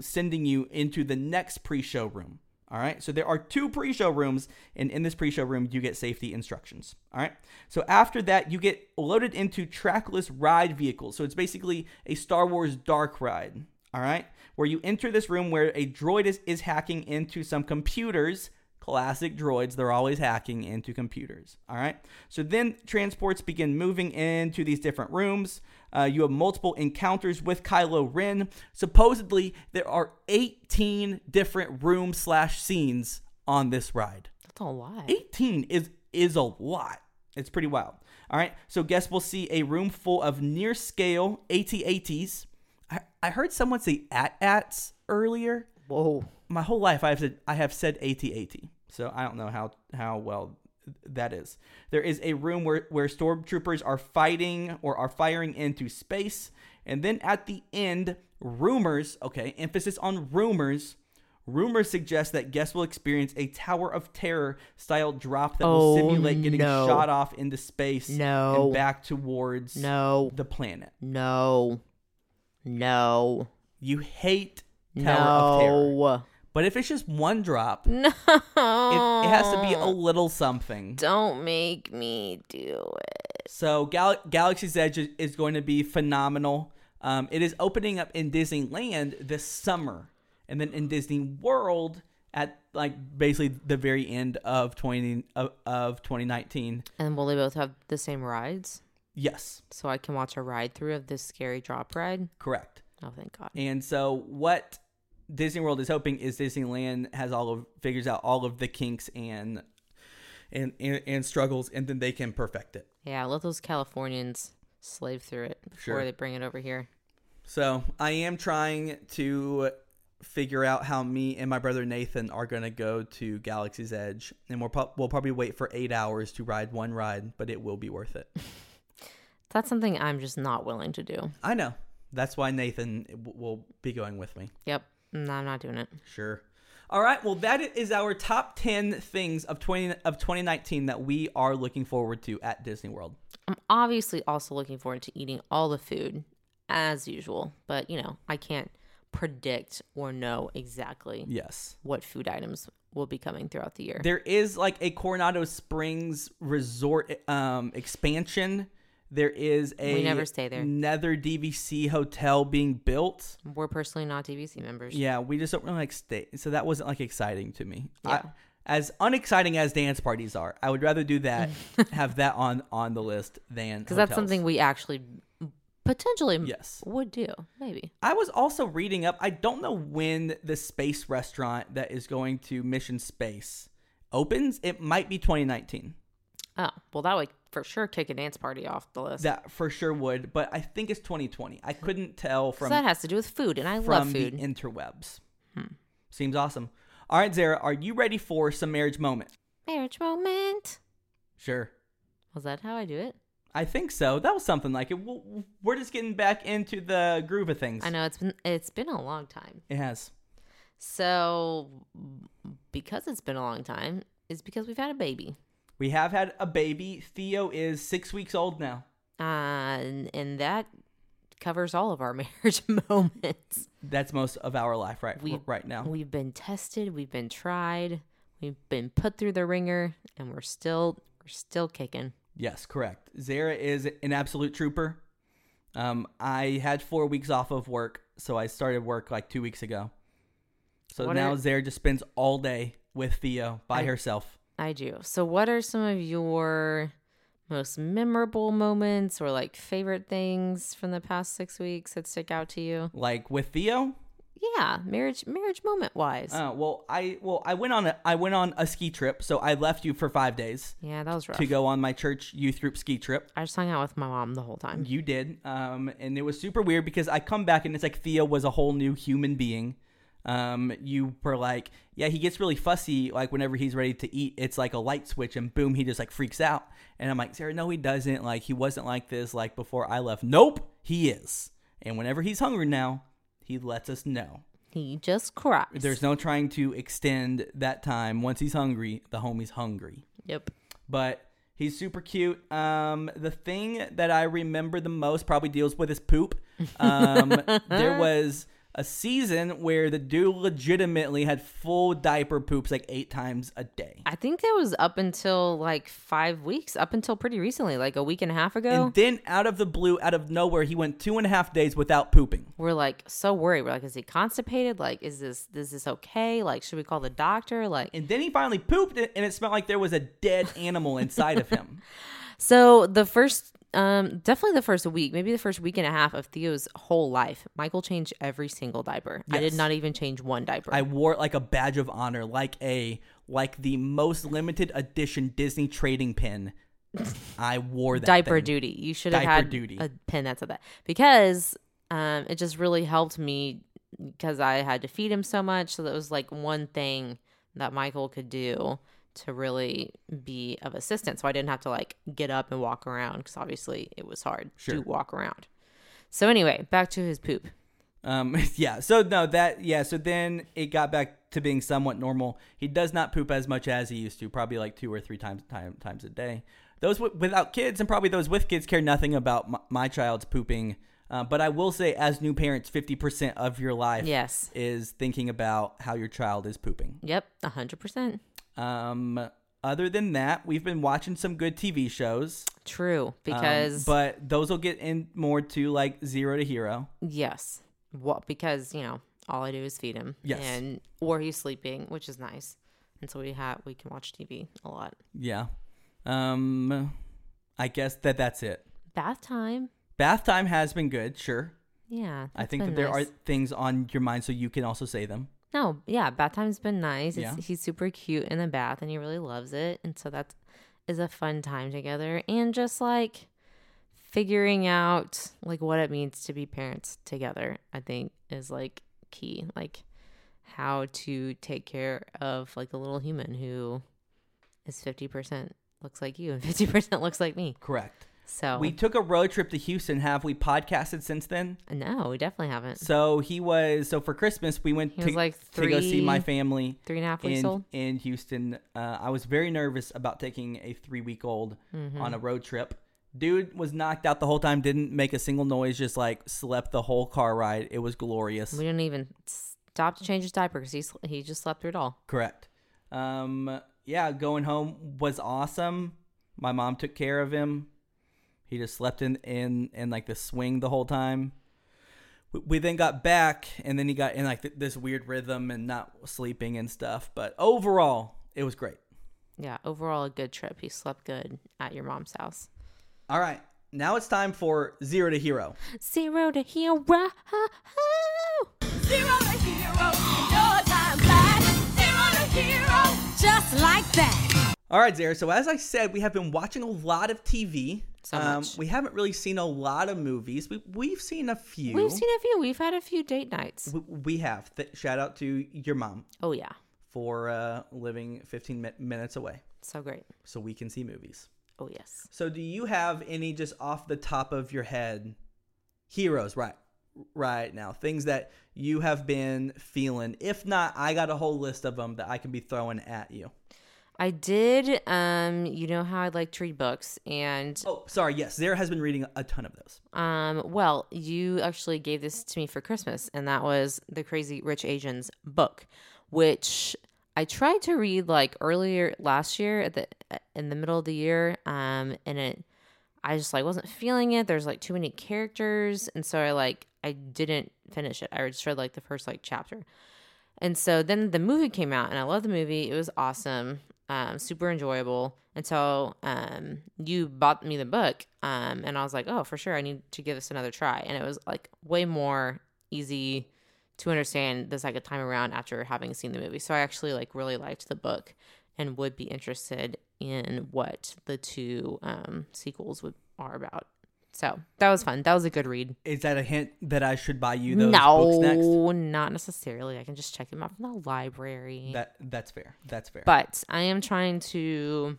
sending you into the next pre-show room. All right. So there are two pre-show rooms, and in this pre-show room, you get safety instructions. All right. So after that, you get loaded into trackless ride vehicles. So it's basically a Star Wars dark ride. All right. Where you enter this room where a droid is, is hacking into some computers. Classic droids, they're always hacking into computers. All right. So then transports begin moving into these different rooms. Uh, you have multiple encounters with Kylo Ren. Supposedly, there are 18 different room slash scenes on this ride. That's a lot. 18 is is a lot. It's pretty wild. All right. So guests will see a room full of near scale AT-ATs. I, I heard someone say AT-ATs earlier. Whoa. My whole life I have said I have said AT-AT. So I don't know how how well that is. There is a room where where stormtroopers are fighting or are firing into space, and then at the end, rumors. Okay, emphasis on rumors. Rumors suggest that guests will experience a Tower of Terror style drop that will Oh, simulate getting no. shot off into space No. and back towards No. the planet. No. No. You hate Tower of Terror. But if it's just one drop, No. it, it has to be a little something. Don't make me do it. So Gal- Galaxy's Edge is, is going to be phenomenal. Um, it is opening up in Disneyland this summer, and then in Disney World at like basically the very end of twenty of, of twenty nineteen. And will they both have the same rides? Yes, So I can watch a ride through of this scary drop ride? correct. Oh, thank God. And so what Disney World is hoping is Disneyland has all of figures out all of the kinks and and and, and struggles, and then they can perfect it. Yeah, let those Californians slave through it before Sure. they bring it over here. So I am trying to figure out how me and my brother Nathan are going to go to Galaxy's Edge, and we'll, pro- we'll probably wait for eight hours to ride one ride, but it will be worth it. That's something I'm just not willing to do. I know. That's why Nathan will be going with me. Yep. No, I'm not doing it. Sure. All right. Well, that is our top 10 things of 20 of 2019 that we are looking forward to at Disney World. I'm obviously also looking forward to eating all the food as usual, but you know, I can't predict or know exactly Yes. what food items will be coming throughout the year. There is like a Coronado Springs resort um expansion. There is a We never stay there. Another DVC hotel being built. We're personally not DVC members. Yeah, we just don't really like stay. So that wasn't like exciting to me. I, Yeah. as unexciting as dance parties are, I would rather do that, have that on on the list than Because that's something we actually potentially Yes. would do. Maybe. I was also reading up. I don't know when the space restaurant that is going to Mission Space opens. It might be 2019. Oh, well, that would for sure kick a dance party off the list. That for sure would, but I think it's 2020. I couldn't tell from that has to do with food, and I from love the food. interwebs. Hmm. Seems awesome. All right, Zara, are you ready for some marriage moment? Marriage moment. Sure. Was that how I do it? I think so. That was something like it. We're just getting back into the groove of things. I know it's been it's been a long time. It has. So because it's been a long time, is because we've had a baby. We have had a baby. Theo is six weeks old now. Uh, and, and that covers all of our marriage moments. That's most of our life right We- right now. We've been tested, we've been tried, we've been put through the ringer, and we're still we're still kicking. Yes, correct. Zara is an absolute trooper. Um, I had four weeks off of work, so I started work like two weeks ago. So What now are- Zara just spends all day with Theo by I- herself. I do. So what are some of your most memorable moments or like favorite things from the past six weeks that stick out to you? Like with Theo, Yeah, marriage marriage moment wise. uh, well, I well I went on a I went on a ski trip, so I left you for five days yeah, that was rough. to go on my church youth group ski trip. I just hung out with my mom the whole time. You did, um, and it was super weird because I come back and it's like Theo was a whole new human being. Um, you were like, yeah, he gets really fussy. Like whenever he's ready to eat, it's like a light switch, and boom, he just like freaks out. And I'm like, Zara, no, he doesn't. Like he wasn't like this like before I left. Nope, he is. And whenever he's hungry now, he lets us know. He just cries. There's no trying to extend that time. Once he's hungry, the homie's hungry Yep. but he's super cute. Um, the thing that I remember the most probably deals with his poop. Um, there was a season where the dude legitimately had full diaper poops like eight times a day. I think that was up until like five weeks, up until pretty recently, like a week and a half ago. And then out of the blue, out of nowhere, he went two and a half days without pooping. we're like so worried. We're like, is he constipated? Like, is this is this okay? Like, should we call the doctor? Like, And then he finally pooped and it smelled like there was a dead animal inside of him. so the first, um, definitely the first week, maybe the first week and a half of Theo's whole life, Michael changed every single diaper. I did not even change one diaper. I wore it like a badge of honor, like a like the most limited edition Disney trading pin. I wore that diaper thing. duty. You should have had duty. a pin that said that because um, it just really helped me because I had to feed him so much. So that was like one thing that Michael could do to really be of assistance. So I didn't have to like get up and walk around because obviously it was hard Sure. to walk around. So anyway, back to his poop. Um, yeah. So no, that yeah. So then it got back to being somewhat normal. He does not poop as much as he used to, probably like two or three times time, times a day. Those w- without kids and probably those with kids care nothing about my, my child's pooping. Uh, but I will say, as new parents, fifty percent of your life Yes. is thinking about how your child is pooping. Yep, a hundred percent Um, other than that, we've been watching some good TV shows. true. Um, Because but those will get in more to like zero to hero. yes, what? Because you know all I do is feed him. Yes. and or he's sleeping, which is nice. And so we have we can watch TV a lot. Yeah. Um, I guess that that's it. Bath time. Bath time has been good, sure. Yeah, I think that there nice. are things on your mind, so you can also say them. No, yeah, bath time's been nice. It's, Yeah. He's super cute in the bath, and he really loves it, and so that is a fun time together, and just like figuring out like what it means to be parents together. I think is like key, like how to take care of like a little human who is fifty percent looks like you and fifty percent looks like me. Correct. So We took a road trip to Houston. Have we podcasted since then? no, we definitely haven't. So he was. So for Christmas, we went He to, like to go see my family Three and a half weeks in old. in Houston. Uh, I was very nervous about taking a three week old Mm-hmm. on a road trip. Dude was knocked out the whole time. Didn't make a single noise. Just like slept the whole car ride. It was glorious. We didn't even stop to change his diaper because he he just slept through it all. Correct. Um, yeah, going home was awesome. My mom took care of him. He just slept in in in like the swing the whole time. We, we then got back, and then he got in like th- this weird rhythm and not sleeping and stuff. But overall, it was great. Yeah, overall a good trip. He slept good at your mom's house. All right, now it's time for zero to hero. Zero to hero. Zero to hero, no time flat. Zero to hero, just like that. All right, Zara. So as I said, we have been watching a lot of TV. So um, much. We haven't really seen a lot of movies. We we've seen a few. We've seen a few. We've had a few date nights. We, we have. Th- shout out to your mom Oh yeah, for uh, living 15 mi- minutes away so great. so we can see movies. Oh yes. So, do you have any just off the top of your head heroes right right now? Things that you have been feeling? If not, I got a whole list of them that I can be throwing at you. I did. Um, you know how I like to read books, and Oh, sorry. Yes, Zara has been reading a ton of those. um, well, you actually gave this to me for Christmas, and that was the Crazy Rich Asians book, which I tried to read like earlier last year at the in the middle of the year, um, and it I just like wasn't feeling it. There's like too many characters, and so I like I didn't finish it. I just read like the first like chapter. And so then the movie came out, and I love the movie. It was awesome, um, super enjoyable. Until um, you bought me the book, um, and I was like, oh, for sure, I need to give this another try. And it was like way more easy to understand the second time around after having seen the movie. So I actually like really liked the book, and would be interested in what the two um, sequels would are about. So that was fun. That was a good read. Is that a hint that I should buy you those books next? No, not necessarily. I can just check them out from the library. That that's fair. That's fair. but I am trying to.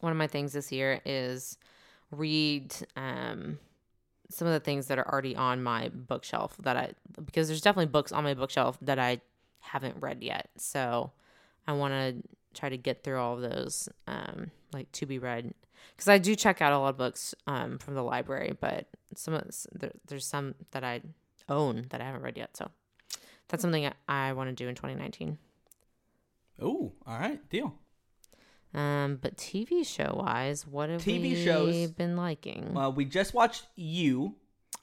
One of my things this year is read um, some of the things that are already on my bookshelf that I because there's definitely books on my bookshelf that I haven't read yet. So I want to try to get through all of those um, like to be read because I do check out a lot of books um, from the library, but some of this, there, there's some that I own that I haven't read yet. So that's something I, I want to do in 2019. oh, all right, deal. Um, but TV show wise, what have TV we shows- been liking? Well, we just watched You,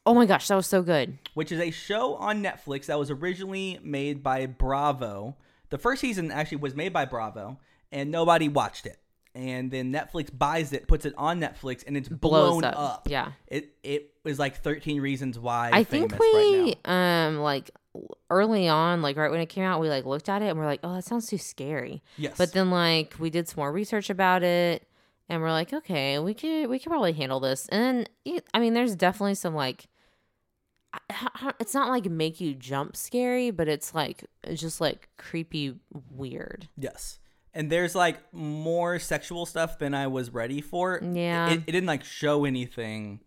oh my gosh, that was so good. which is a show on Netflix that was originally made by Bravo. The first season actually was made by Bravo, and nobody watched it. And then Netflix buys it, puts it on Netflix, and it's Blows blown up. up. Yeah. It it was like 13 Reasons Why. I think we right now. um like early on, like right when it came out, we like looked at it and we're like, oh, that sounds too scary. Yes. But then like we did some more research about it, and we're like, okay, we could we could probably handle this. And it, I mean, there's definitely some like. It's not like make you jump scary, but it's like it's just like creepy weird. Yes. And there's like more sexual stuff than I was ready for. Yeah. It, it didn't like show anything,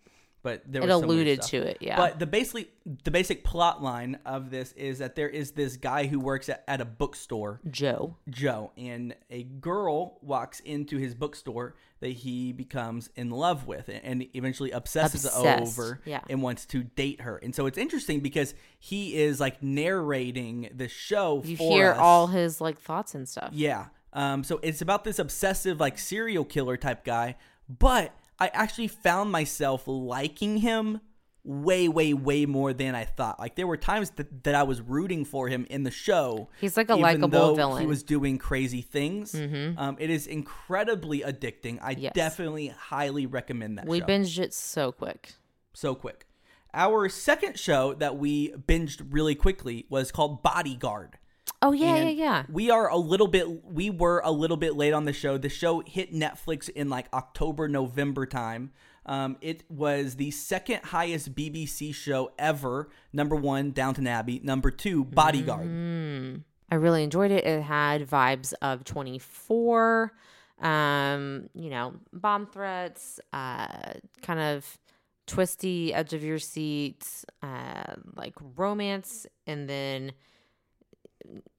but there It was alluded stuff. to it, yeah. But the basically the basic plot line of this is that there is this guy who works at, at a bookstore, Joe. Joe, and a girl walks into his bookstore that he becomes in love with and eventually obsesses Obsessed, over yeah. and wants to date her. And so it's interesting because he is like narrating the show You for hear us. all his like thoughts and stuff. Yeah. Um, so it's about this obsessive, like serial killer type guy, but I actually found myself liking him way, way, way more than I thought. Like there were times that, that I was rooting for him in the show. He's like a likable villain. He was doing crazy things. Um, it is incredibly addicting. I Yes. definitely highly recommend that We show. binged it so quick. so quick. Our second show that we binged really quickly was called Bodyguard. Oh yeah, yeah, And yeah. We are a little bit we were a little bit late on the show. The show hit Netflix in like October, November time. Um, it was the second highest BBC show ever. Number one, Downton Abbey. Number two, Bodyguard. I really enjoyed it. It had vibes of 24. Um, you know, bomb threats, uh, kind of twisty edge of your seat, uh, like romance, and then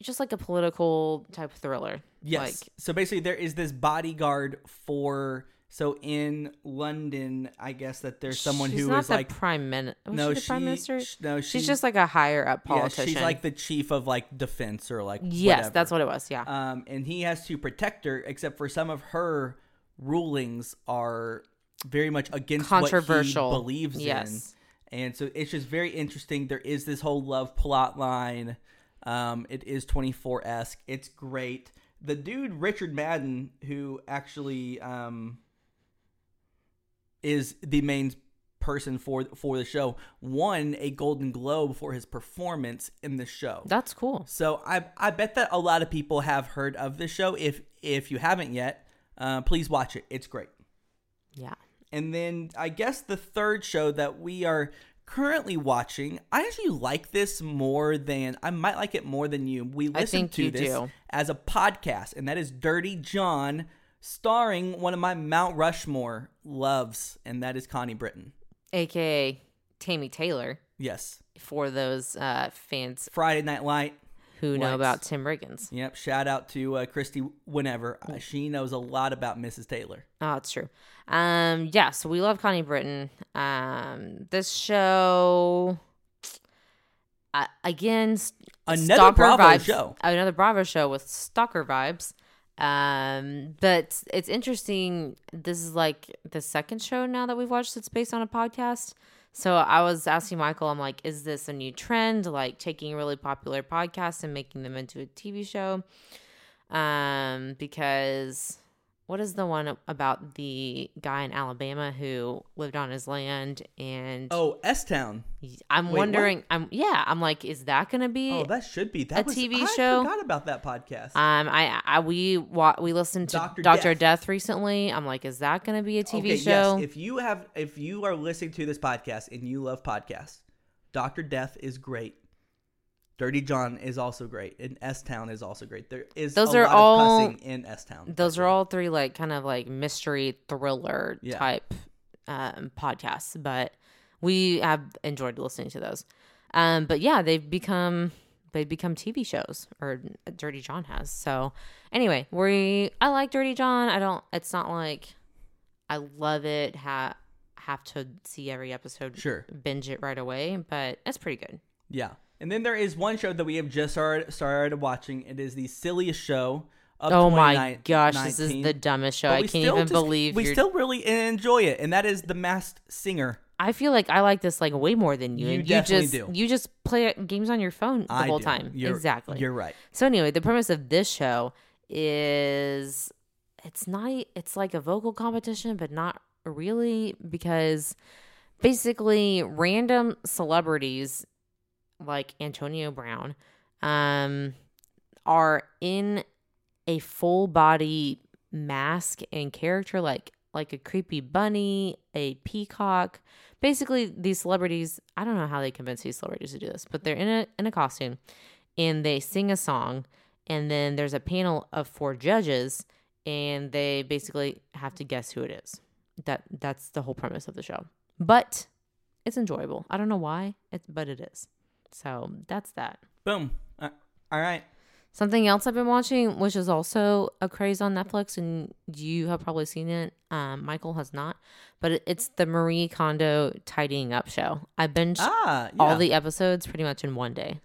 just like a political type thriller. Yes. Like, so basically, there is this bodyguard for. So in London, I guess that there's someone who is the like prime minister. no, she the she, prime minister. sh- no, she's, she's just like a higher up politician. Yeah, she's like the chief of like defense or like yes, whatever. that's what it was. Yeah. Um, and he has to protect her, except for some of her rulings are very much against Controversial. what he believes Yes. in. And so it's just very interesting. There is this whole love plot line. Um, it is 24 esque. It's great. The dude Richard Madden, who actually um, is the main person for for the show, won a Golden Globe for his performance in the show. That's cool. So I I bet that a lot of people have heard of this show. If if you haven't yet, uh, please watch it. It's great. Yeah. And then I guess the third show that we are currently watching, I actually like this more than I might like it more than you. We listen to this do. as a podcast, and that is Dirty John, starring one of my Mount Rushmore loves, and that is Connie Britton. AKA Tami Taylor Yes, for those uh, fans Friday Night Light. Who know about Tim Riggins. Yep. Shout out to uh, Christy. Whenever uh, she knows a lot about Mrs. Taylor. Oh, it's true. Um, yeah, so we love Connie Britton. Um, this show, uh, again, Another stalker Bravo vibes. show. Another Bravo show with stalker vibes. Um, but it's interesting. This is like the second show now that we've watched that's based on a podcast. So I was asking Michael, I'm like, is this a new trend? Like taking really popular podcasts and making them into a TV show? Um, because what is the one about the guy in Alabama who lived on his land and Oh, S Town. I'm wait, what? wondering I'm yeah, I'm like, is that gonna be Oh, that should be that a was, TV I show? forgot about that podcast. um, I, I we wa- we listened to Dr. Doctor Death. Death. recently. I'm like, is that going to be a TV okay, show? yes. If you have, if you are listening to this podcast and you love podcasts, Doctor Death is great. Dirty John is also great, and S Town is also great. There is Those a are lot all- in S Town. Those are all three like kind of like mystery thriller Yeah. type um, podcasts, but we have enjoyed listening to those. Um, but yeah, they've become they've become TV shows, or Dirty John has. So anyway, we I like Dirty John. I don't. It's not like I love it. Ha- have to see every episode. Sure. binge it right away, but it's pretty good. Yeah. And then there is one show that we have just started, started watching. It is the silliest show of Oh my 2019. gosh, this is the dumbest show. I can't even just- believe we you're. still really enjoy it, and that is The Masked Singer. I feel like I like this like way more than you. You you definitely just do. you just play games on your phone the I whole do. time. You're- exactly. You're right. So anyway, the premise of this show is it's not it's like a vocal competition, but not really because basically random celebrities like Antonio Brown um are in a full body mask and character like like a creepy bunny, a peacock. Basically, these celebrities, I don't know how they convince these celebrities to do this, but they're in a in a costume and they sing a song and then there's a panel of four judges and they basically have to guess who it is. That that's the whole premise of the show. But it's enjoyable. I don't know why, it's but it is. So, that's that. Boom. Uh, all right. Something else I've been watching, which is also a craze on Netflix, and you have probably seen it. Um, Michael has not, but it's the Marie Kondo tidying up show. I binged Ah, yeah. all the episodes pretty much in one day.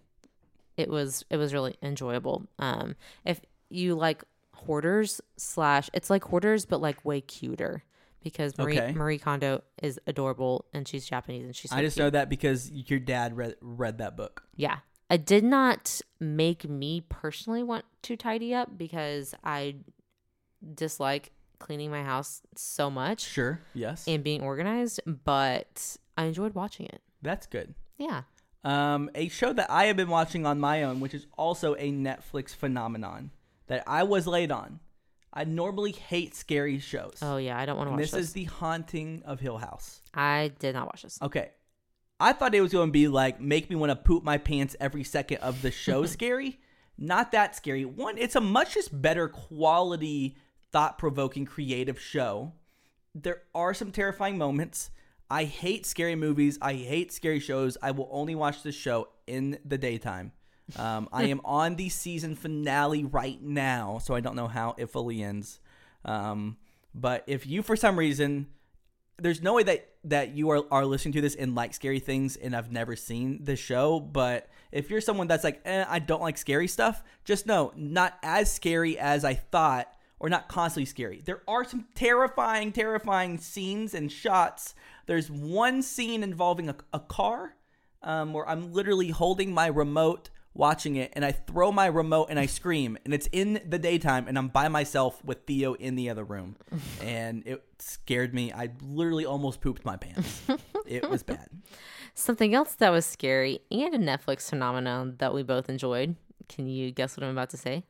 It was it was really enjoyable. Um, if you like hoarders slash, it's like hoarders but like way cuter because Marie Okay. Marie Kondo is adorable and she's Japanese and she's. So I just cute. know that because your dad read read that book. Yeah. It did not make me personally want to tidy up because I dislike cleaning my house so much Sure. Yes. and being organized, but I enjoyed watching it. That's good. Yeah. Um, a show that I have been watching on my own, which is also a Netflix phenomenon that I was late on. I normally hate scary shows. Oh yeah, I don't want to watch this, this. is the Haunting of Hill House. I did not watch this. Okay. I thought it was going to be like make me want to poop my pants every second of the show scary. Not that scary. One, it's a much just better quality thought provoking, creative show. There are some terrifying moments. I hate scary movies. I hate scary shows. I will only watch this show in the daytime. Um, I am on the season finale right now, so I don't know how it fully ends. Um, but if you, for some reason, there's no way that that you are, are listening to this and like scary things and I've never seen the show, but if you're someone that's like, eh, I don't like scary stuff, just know not as scary as I thought or not constantly scary. There are some terrifying, terrifying scenes and shots. There's one scene involving a, a car um, where I'm literally holding my remote watching it and I throw my remote and I scream and it's in the daytime and I'm by myself with Theo in the other room and it scared me. I literally almost pooped my pants. it was bad. Something else that was scary and a Netflix phenomenon that we both enjoyed. Can you guess what I'm about to say?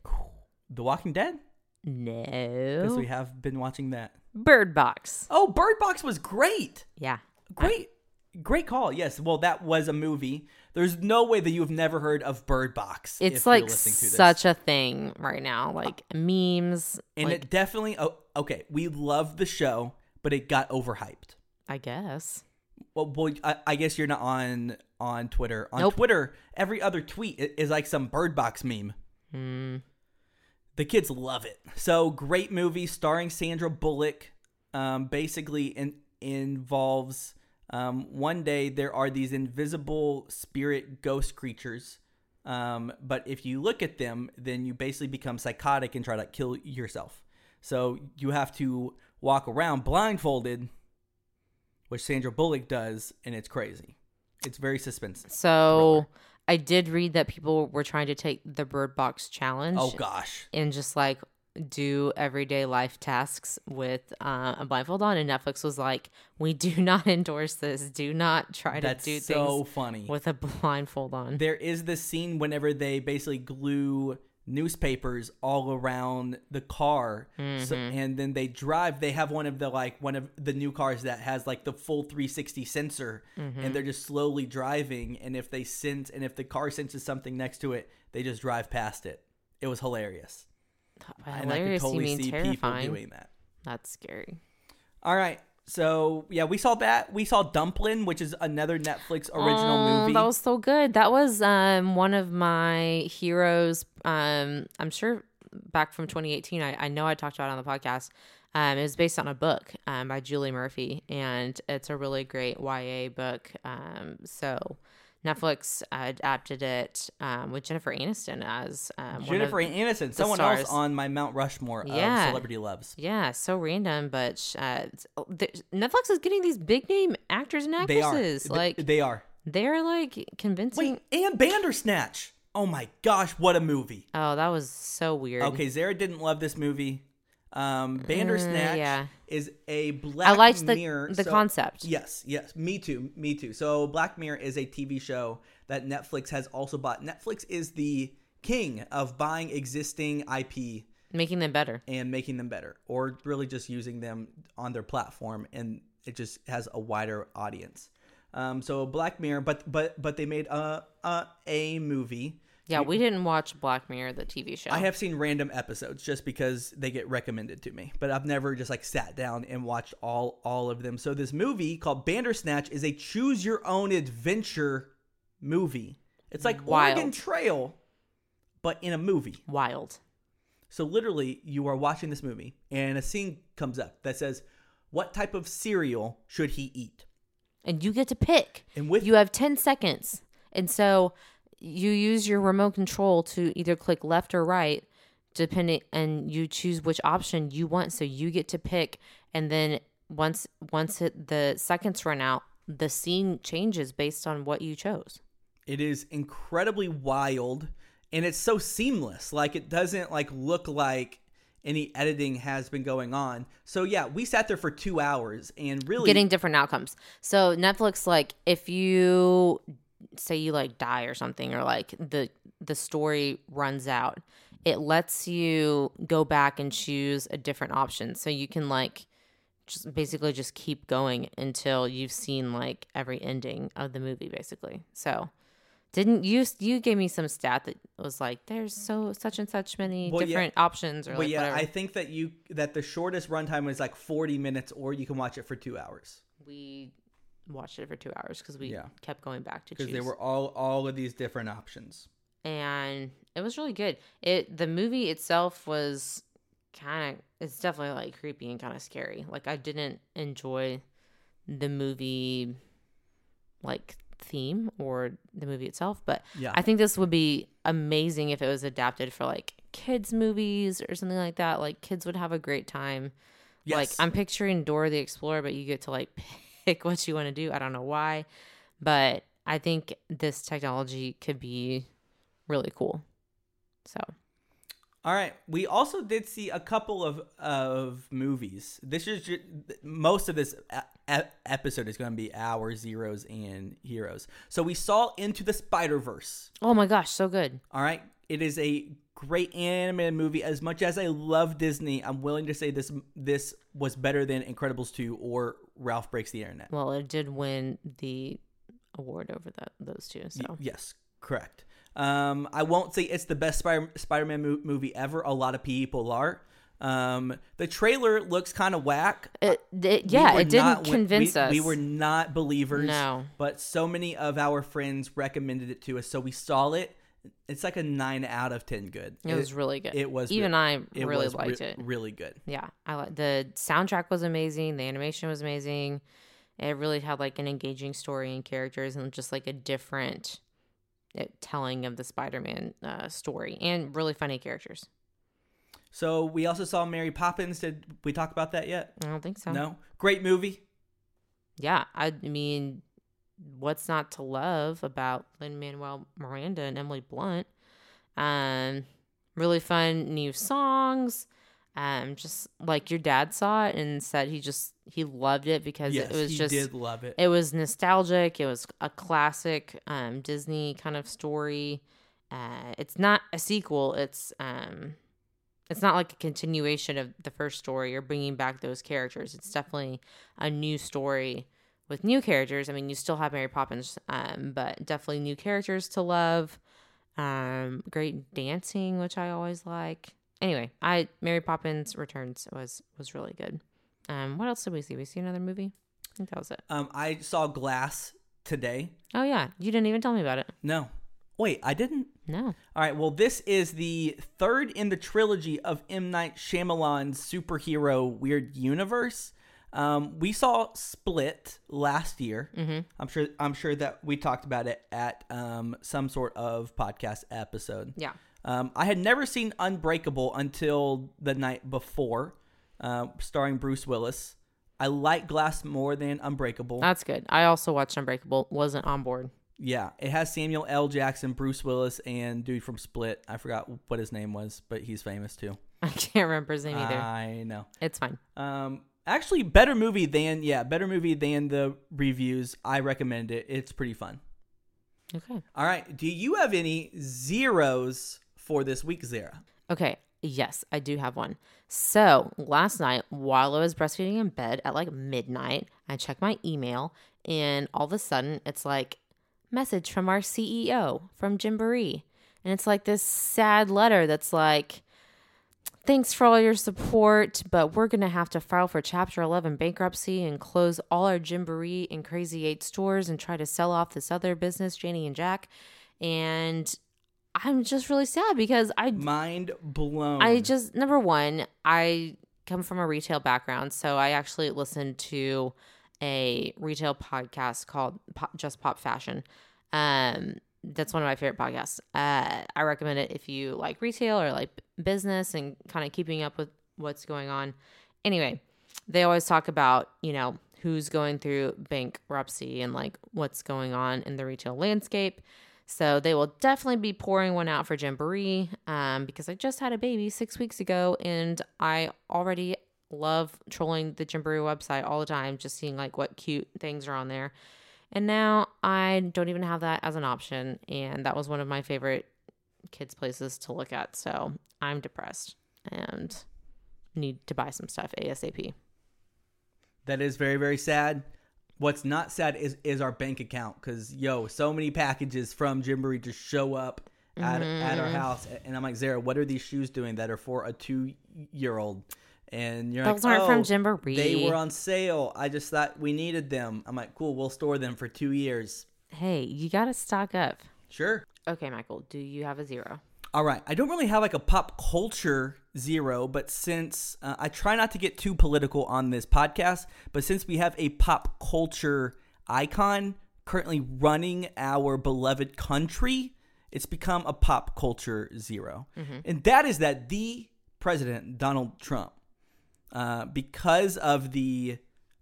The Walking Dead No. because we have been watching that. Bird Box. Oh, Bird Box was great. Yeah. Great. Great call. Yes. Well, that was a movie. There's no way that you have never heard of Bird Box. if It's you're like listening to this. such a thing right now. Like memes. and like, it definitely oh, okay, we love the show, but it got overhyped. I guess. Well, boy, I, I guess you're not on on Twitter. On Nope. Twitter, every other tweet is like some Bird Box meme. Hmm. The kids love it. So great movie starring Sandra Bullock. Um, basically, in, involves um, one day there are these invisible spirit ghost creatures. Um, but if you look at them, then you basically become psychotic and try to kill yourself. So you have to walk around blindfolded, which Sandra Bullock does, and it's crazy. It's very suspense. So I did read that people were trying to take the Bird Box challenge Oh gosh. and just like do everyday life tasks with uh, a blindfold on. And Netflix was like, we do not endorse this. Do not try to That's do so things funny. with a blindfold on. there is this scene whenever they basically glue newspapers all around the car Mm-hmm. and then they drive they have one of the like one of the new cars that has like the full 360 sensor Mm-hmm. and they're just slowly driving and if they sense and if the car senses something next to it they just drive past it it was hilarious and i hilarious, you totally mean see terrifying. people doing that That's scary. all right so yeah we saw that we saw dumplin which is another netflix original Oh, movie That was so good. That was um one of my heroes. Um, I'm sure back from 2018. I, I know I talked about it on the podcast. Um, it was based on a book um, by Julie Murphy, and it's a really great YA book. Um, so Netflix adapted it um, with Jennifer Aniston as um, jennifer aniston someone else on my mount rushmore Yeah. of celebrity loves yeah, so random, but uh, th- Netflix is getting these big name actors and They are. actresses. Th- Like they are. they're like convincing. Wait, and Bandersnatch. Oh my gosh, what a movie. Oh, that was so weird. Okay, Zara didn't love this movie. Um, Bandersnatch Uh, yeah. is a Black I liked the Mirror. the so- concept. Yes, yes, me too, me too. So Black Mirror is a TV show that Netflix has also bought. Netflix is the king of buying existing IP making them better. and making them better, or really just using them on their platform, and it just has a wider audience. Um, so Black Mirror, but but but they made a a, a movie. Yeah, we didn't watch Black Mirror, the TV show. I have seen random episodes just because they get recommended to me, but I've never just like sat down and watched all all of them. So this movie called Bandersnatch is a choose your own adventure movie. It's like Wild. Oregon Trail, but in a movie. Wild. So literally, you are watching this movie, and a scene comes up that says, "What type of cereal should he eat?" And you get to pick. And with You have 10 seconds. And so you use your remote control to either click left or right depending and you choose which option you want so you get to pick and then once once it, the seconds run out the scene changes based on what you chose. It is incredibly wild and it's so seamless. Like it doesn't like look like any editing has been going on. So yeah, we sat there for 2 hours and really getting different outcomes. So Netflix, like, if you say you like die or something, or like the the story runs out, it lets you go back and choose a different option. So you can like just basically just keep going until you've seen like every ending of the movie, basically. So Didn't you? You gave me some stat that was like, "There's so such and such many Well, yeah. different options," or But like yeah, whatever. I think that you that the shortest runtime is like 40 minutes, or you can watch it for two hours we watched it for two hours because we Yeah. kept going back to because there were all all of these different options. and it was really good. It the movie itself was kind of it's definitely like creepy and kind of scary. Like I didn't enjoy the movie like theme or the movie itself, but Yeah. I think this would be amazing if it was adapted for like kids movies or something like that. Like kids would have a great time. Like I'm picturing Dora the Explorer, but you get to like pick what you want to do. I don't know why, but I think this technology could be really cool. So All right. We also did see a couple of of movies. This is ju- most of this episode is going to be our zeros and heroes. So we saw Into the Spider Verse. Oh my gosh, so good. All right. It is a great animated movie. As much as I love Disney, I'm willing to say this this was better than Incredibles 2 or Ralph Breaks the Internet. Well, it did win the award over that those two. Y- So yes, correct. Um, I won't say it's the best Spider- Spider-Man mo- movie ever. A lot of people are. Um, the trailer looks kind of whack. it, it yeah, were it didn't not- convince we, us. We were not believers. No. But so many of our friends recommended it to us, so we saw it. It's like a nine out of ten. Good. It was really good. It was. even re- I it really was re- liked it. Really good. Yeah, I like the soundtrack was amazing. The animation was amazing. It really had like an engaging story and characters, and just like a different uh, telling of the Spider-Man uh, story, and really funny characters. So we also saw Mary Poppins. Did we talk about that yet? I don't think so. No. Great movie. Yeah, I mean, what's not to love about Lin Manuel Miranda and Emily Blunt? Um, really fun new songs. Um, just like your dad saw it and said he just he loved it because yes, it was he just did love it. it was nostalgic. It was a classic um, Disney kind of story. Uh, it's not a sequel. It's um, it's not like a continuation of the first story or bringing back those characters. It's definitely a new story with new characters. I mean, you still have Mary Poppins, um, but definitely new characters to love. Um, great dancing, which I always like. Anyway, I Mary Poppins Returns was was really good. Um, what else did we see? We see another movie. I think that was it. Um, I saw Glass today. Oh yeah, you didn't even tell me about it. No. Wait, I didn't. No. All right. Well, this is the third in the trilogy of M Night Shyamalan's superhero weird universe. Um, we saw Split last year. Mm-hmm. I'm sure. I'm sure that we talked about it at um, some sort of podcast episode. Yeah. Um, I had never seen Unbreakable until the night before, uh, starring Bruce Willis. I like Glass more than Unbreakable. That's good. I also watched Unbreakable. Wasn't on board. Yeah, it has Samuel L. Jackson, Bruce Willis, and dude from Split. I forgot what his name was, but he's famous too. I can't remember his name either. I know. it's fine. Um, actually, better movie than yeah, better movie than the reviews. I recommend it. It's pretty fun. Okay. All right, do you have any zeros for this week, Zara? Okay. Yes, I do have one. So last night, while I was breastfeeding in bed at like midnight, I checked my email, and all of a sudden, it's like message from our CEO from Gymboree, and it's like this sad letter that's like, "Thanks for all your support, but we're gonna have to file for Chapter 11 bankruptcy and close all our Gymboree and Crazy Eight stores and try to sell off this other business, Janie and Jack." And I'm just really sad because I Mind blown. I just number one, I come from a retail background, so I actually listened to a retail podcast called Pop, Just Pop Fashion. Um, that's one of my favorite podcasts. Uh, I recommend it if you like retail or like business and kind of keeping up with what's going on. Anyway, they always talk about you know who's going through bankruptcy and like what's going on in the retail landscape. So they will definitely be pouring one out for Gymboree um, because I just had a baby six weeks ago and I already love trolling the Gymboree website all the time, just seeing like what cute things are on there. And now I don't even have that as an option. And that was one of my favorite kids' places to look at. So I'm depressed and need to buy some stuff ASAP. that is very very sad. What's not sad is is our bank account because yo, so many packages from Gymboree just show up at, at our mm-hmm. house, and I'm like, Zara, what are these shoes doing that are for a two year old? And you're Those like, aren't from "Oh, Gymboree." They were on sale. I just thought we needed them. I'm like, cool, we'll store them for two years. Hey, you got to stock up. Sure. Okay, Michael, do you have a zero? All right. I don't really have like a pop culture zero, but since uh, I try not to get too political on this podcast, but since we have a pop culture icon currently running our beloved country, it's become a pop culture 0 And that is that the president, Donald Trump, uh, because of the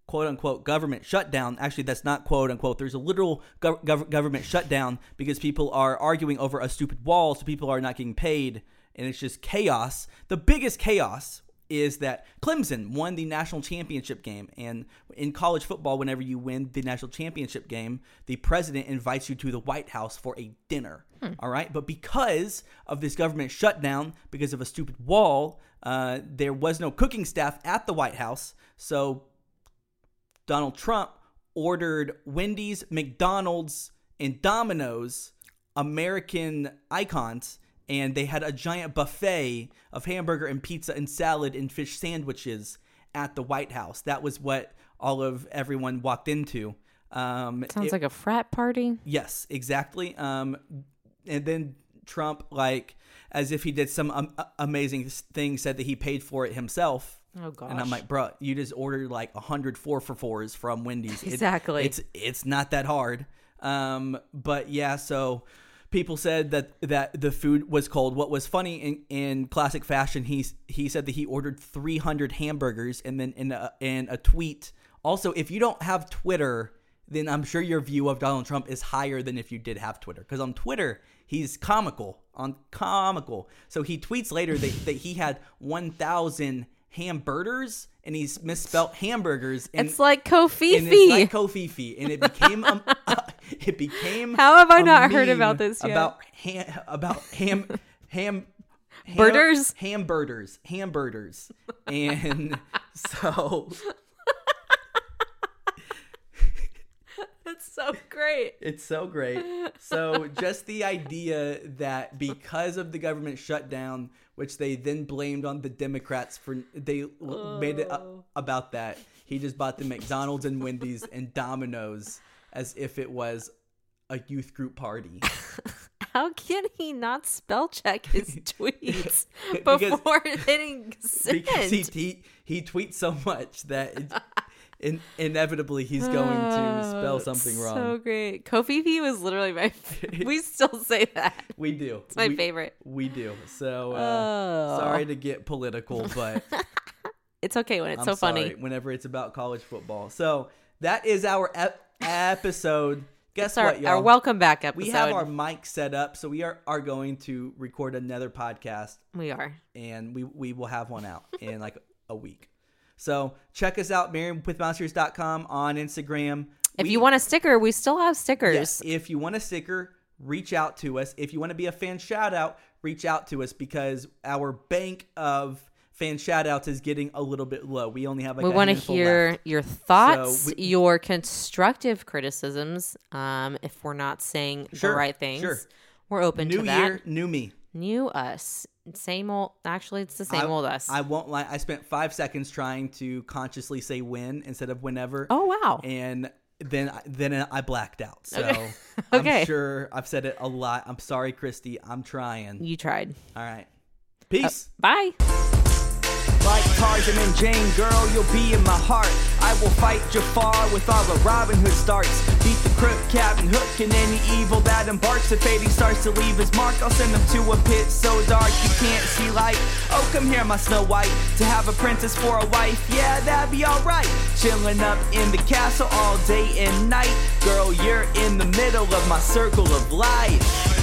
quote unquote government shutdown. Actually, that's not quote unquote. There's a literal gov- gov- government shutdown because people are arguing over a stupid wall, so people are not getting paid, and it's just chaos. The biggest chaos is that Clemson won the national championship game. And in college football, whenever you win the national championship game, the president invites you to the White House for a dinner. All right. But because of this government shutdown, because of a stupid wall, uh, there was no cooking staff at the White House. So Donald Trump ordered Wendy's, McDonald's, and Domino's American icons, and they had a giant buffet of hamburger and pizza and salad and fish sandwiches at the White House. That was what all of everyone walked into. Um, Sounds it- like a frat party. Yes, exactly. Um, and then Trump, like, as if he did some um, amazing thing, said that he paid for it himself. Oh, gosh. And I'm like, bro, you just ordered like a hundred four for fours from Wendy's. It- Exactly. it's it's not that hard. Um, but yeah, so people said that that the food was cold. What was funny in, in classic fashion, he he said that he ordered 300 hamburgers, and then in a, in a tweet. Also, if you don't have Twitter, then I'm sure your view of Donald Trump is higher than if you did have Twitter. Because on Twitter, he's comical. On comical. So he tweets later that, that he had 1,000 hamburgers, and he's misspelt hamburgers. And, It's like and covfefe. it's like covfefe, and it became um, it became. How have I not heard about this yet? About ham, about ham, ham. hamberders? hamburgers, hamburgers, and so That's so great. It's so great. So just the idea that because of the government shutdown, which they then blamed on the Democrats for, they l made it a- oh. about that. He just bought the McDonald's and Wendy's and Domino's as if it was a youth group party. How can he not spell check his tweets Because- before hitting send? because he, he he tweets so much that it, in, inevitably he's going to spell Oh, wrong. So great. covfefe was literally my. we still say that. We do. It's my we, favorite. We do. So uh, Oh. sorry to get political, but It's okay when it's I'm so funny. whenever it's about college football. So that is our ep- episode. Guess our, what, y'all? our welcome back episode. we have our mic set up, so we are, are going to record another podcast, We are. and we, we will have one out in like a week. So check us out, marriedwithmouseears.com on Instagram. If We- you want a sticker, we still have stickers. Yes, if you want a sticker, reach out to us. If you want to be a fan shout out, reach out to us because our bank of fan shout outs is getting a little bit low. We only have like we a want to hear left. your thoughts, we- your constructive criticisms. Um, if we're not saying Sure, the right things, sure. we're open New to that. New year, new me. New us, same old. Actually, it's the same I, old us. I won't lie. I spent five seconds trying to consciously say when instead of whenever. oh wow! And then I- then I blacked out. So Okay. I'm sure I've said it a lot. I'm sorry, Christy. I'm trying. you tried. All right. Peace. Bye. Like Tarzan and Jane, girl, you'll be in my heart. I will fight Jafar with all the Robin Hood starts. Beat the crook, Captain Hook, and any evil that embarks. If fading starts to leave his mark, I'll send him to a pit so dark you can't see light. Oh, come here, my Snow White, to have a princess for a wife. Yeah, that'd be alright. Chilling up in the castle all day and night. Girl, you're in the middle of my circle of life.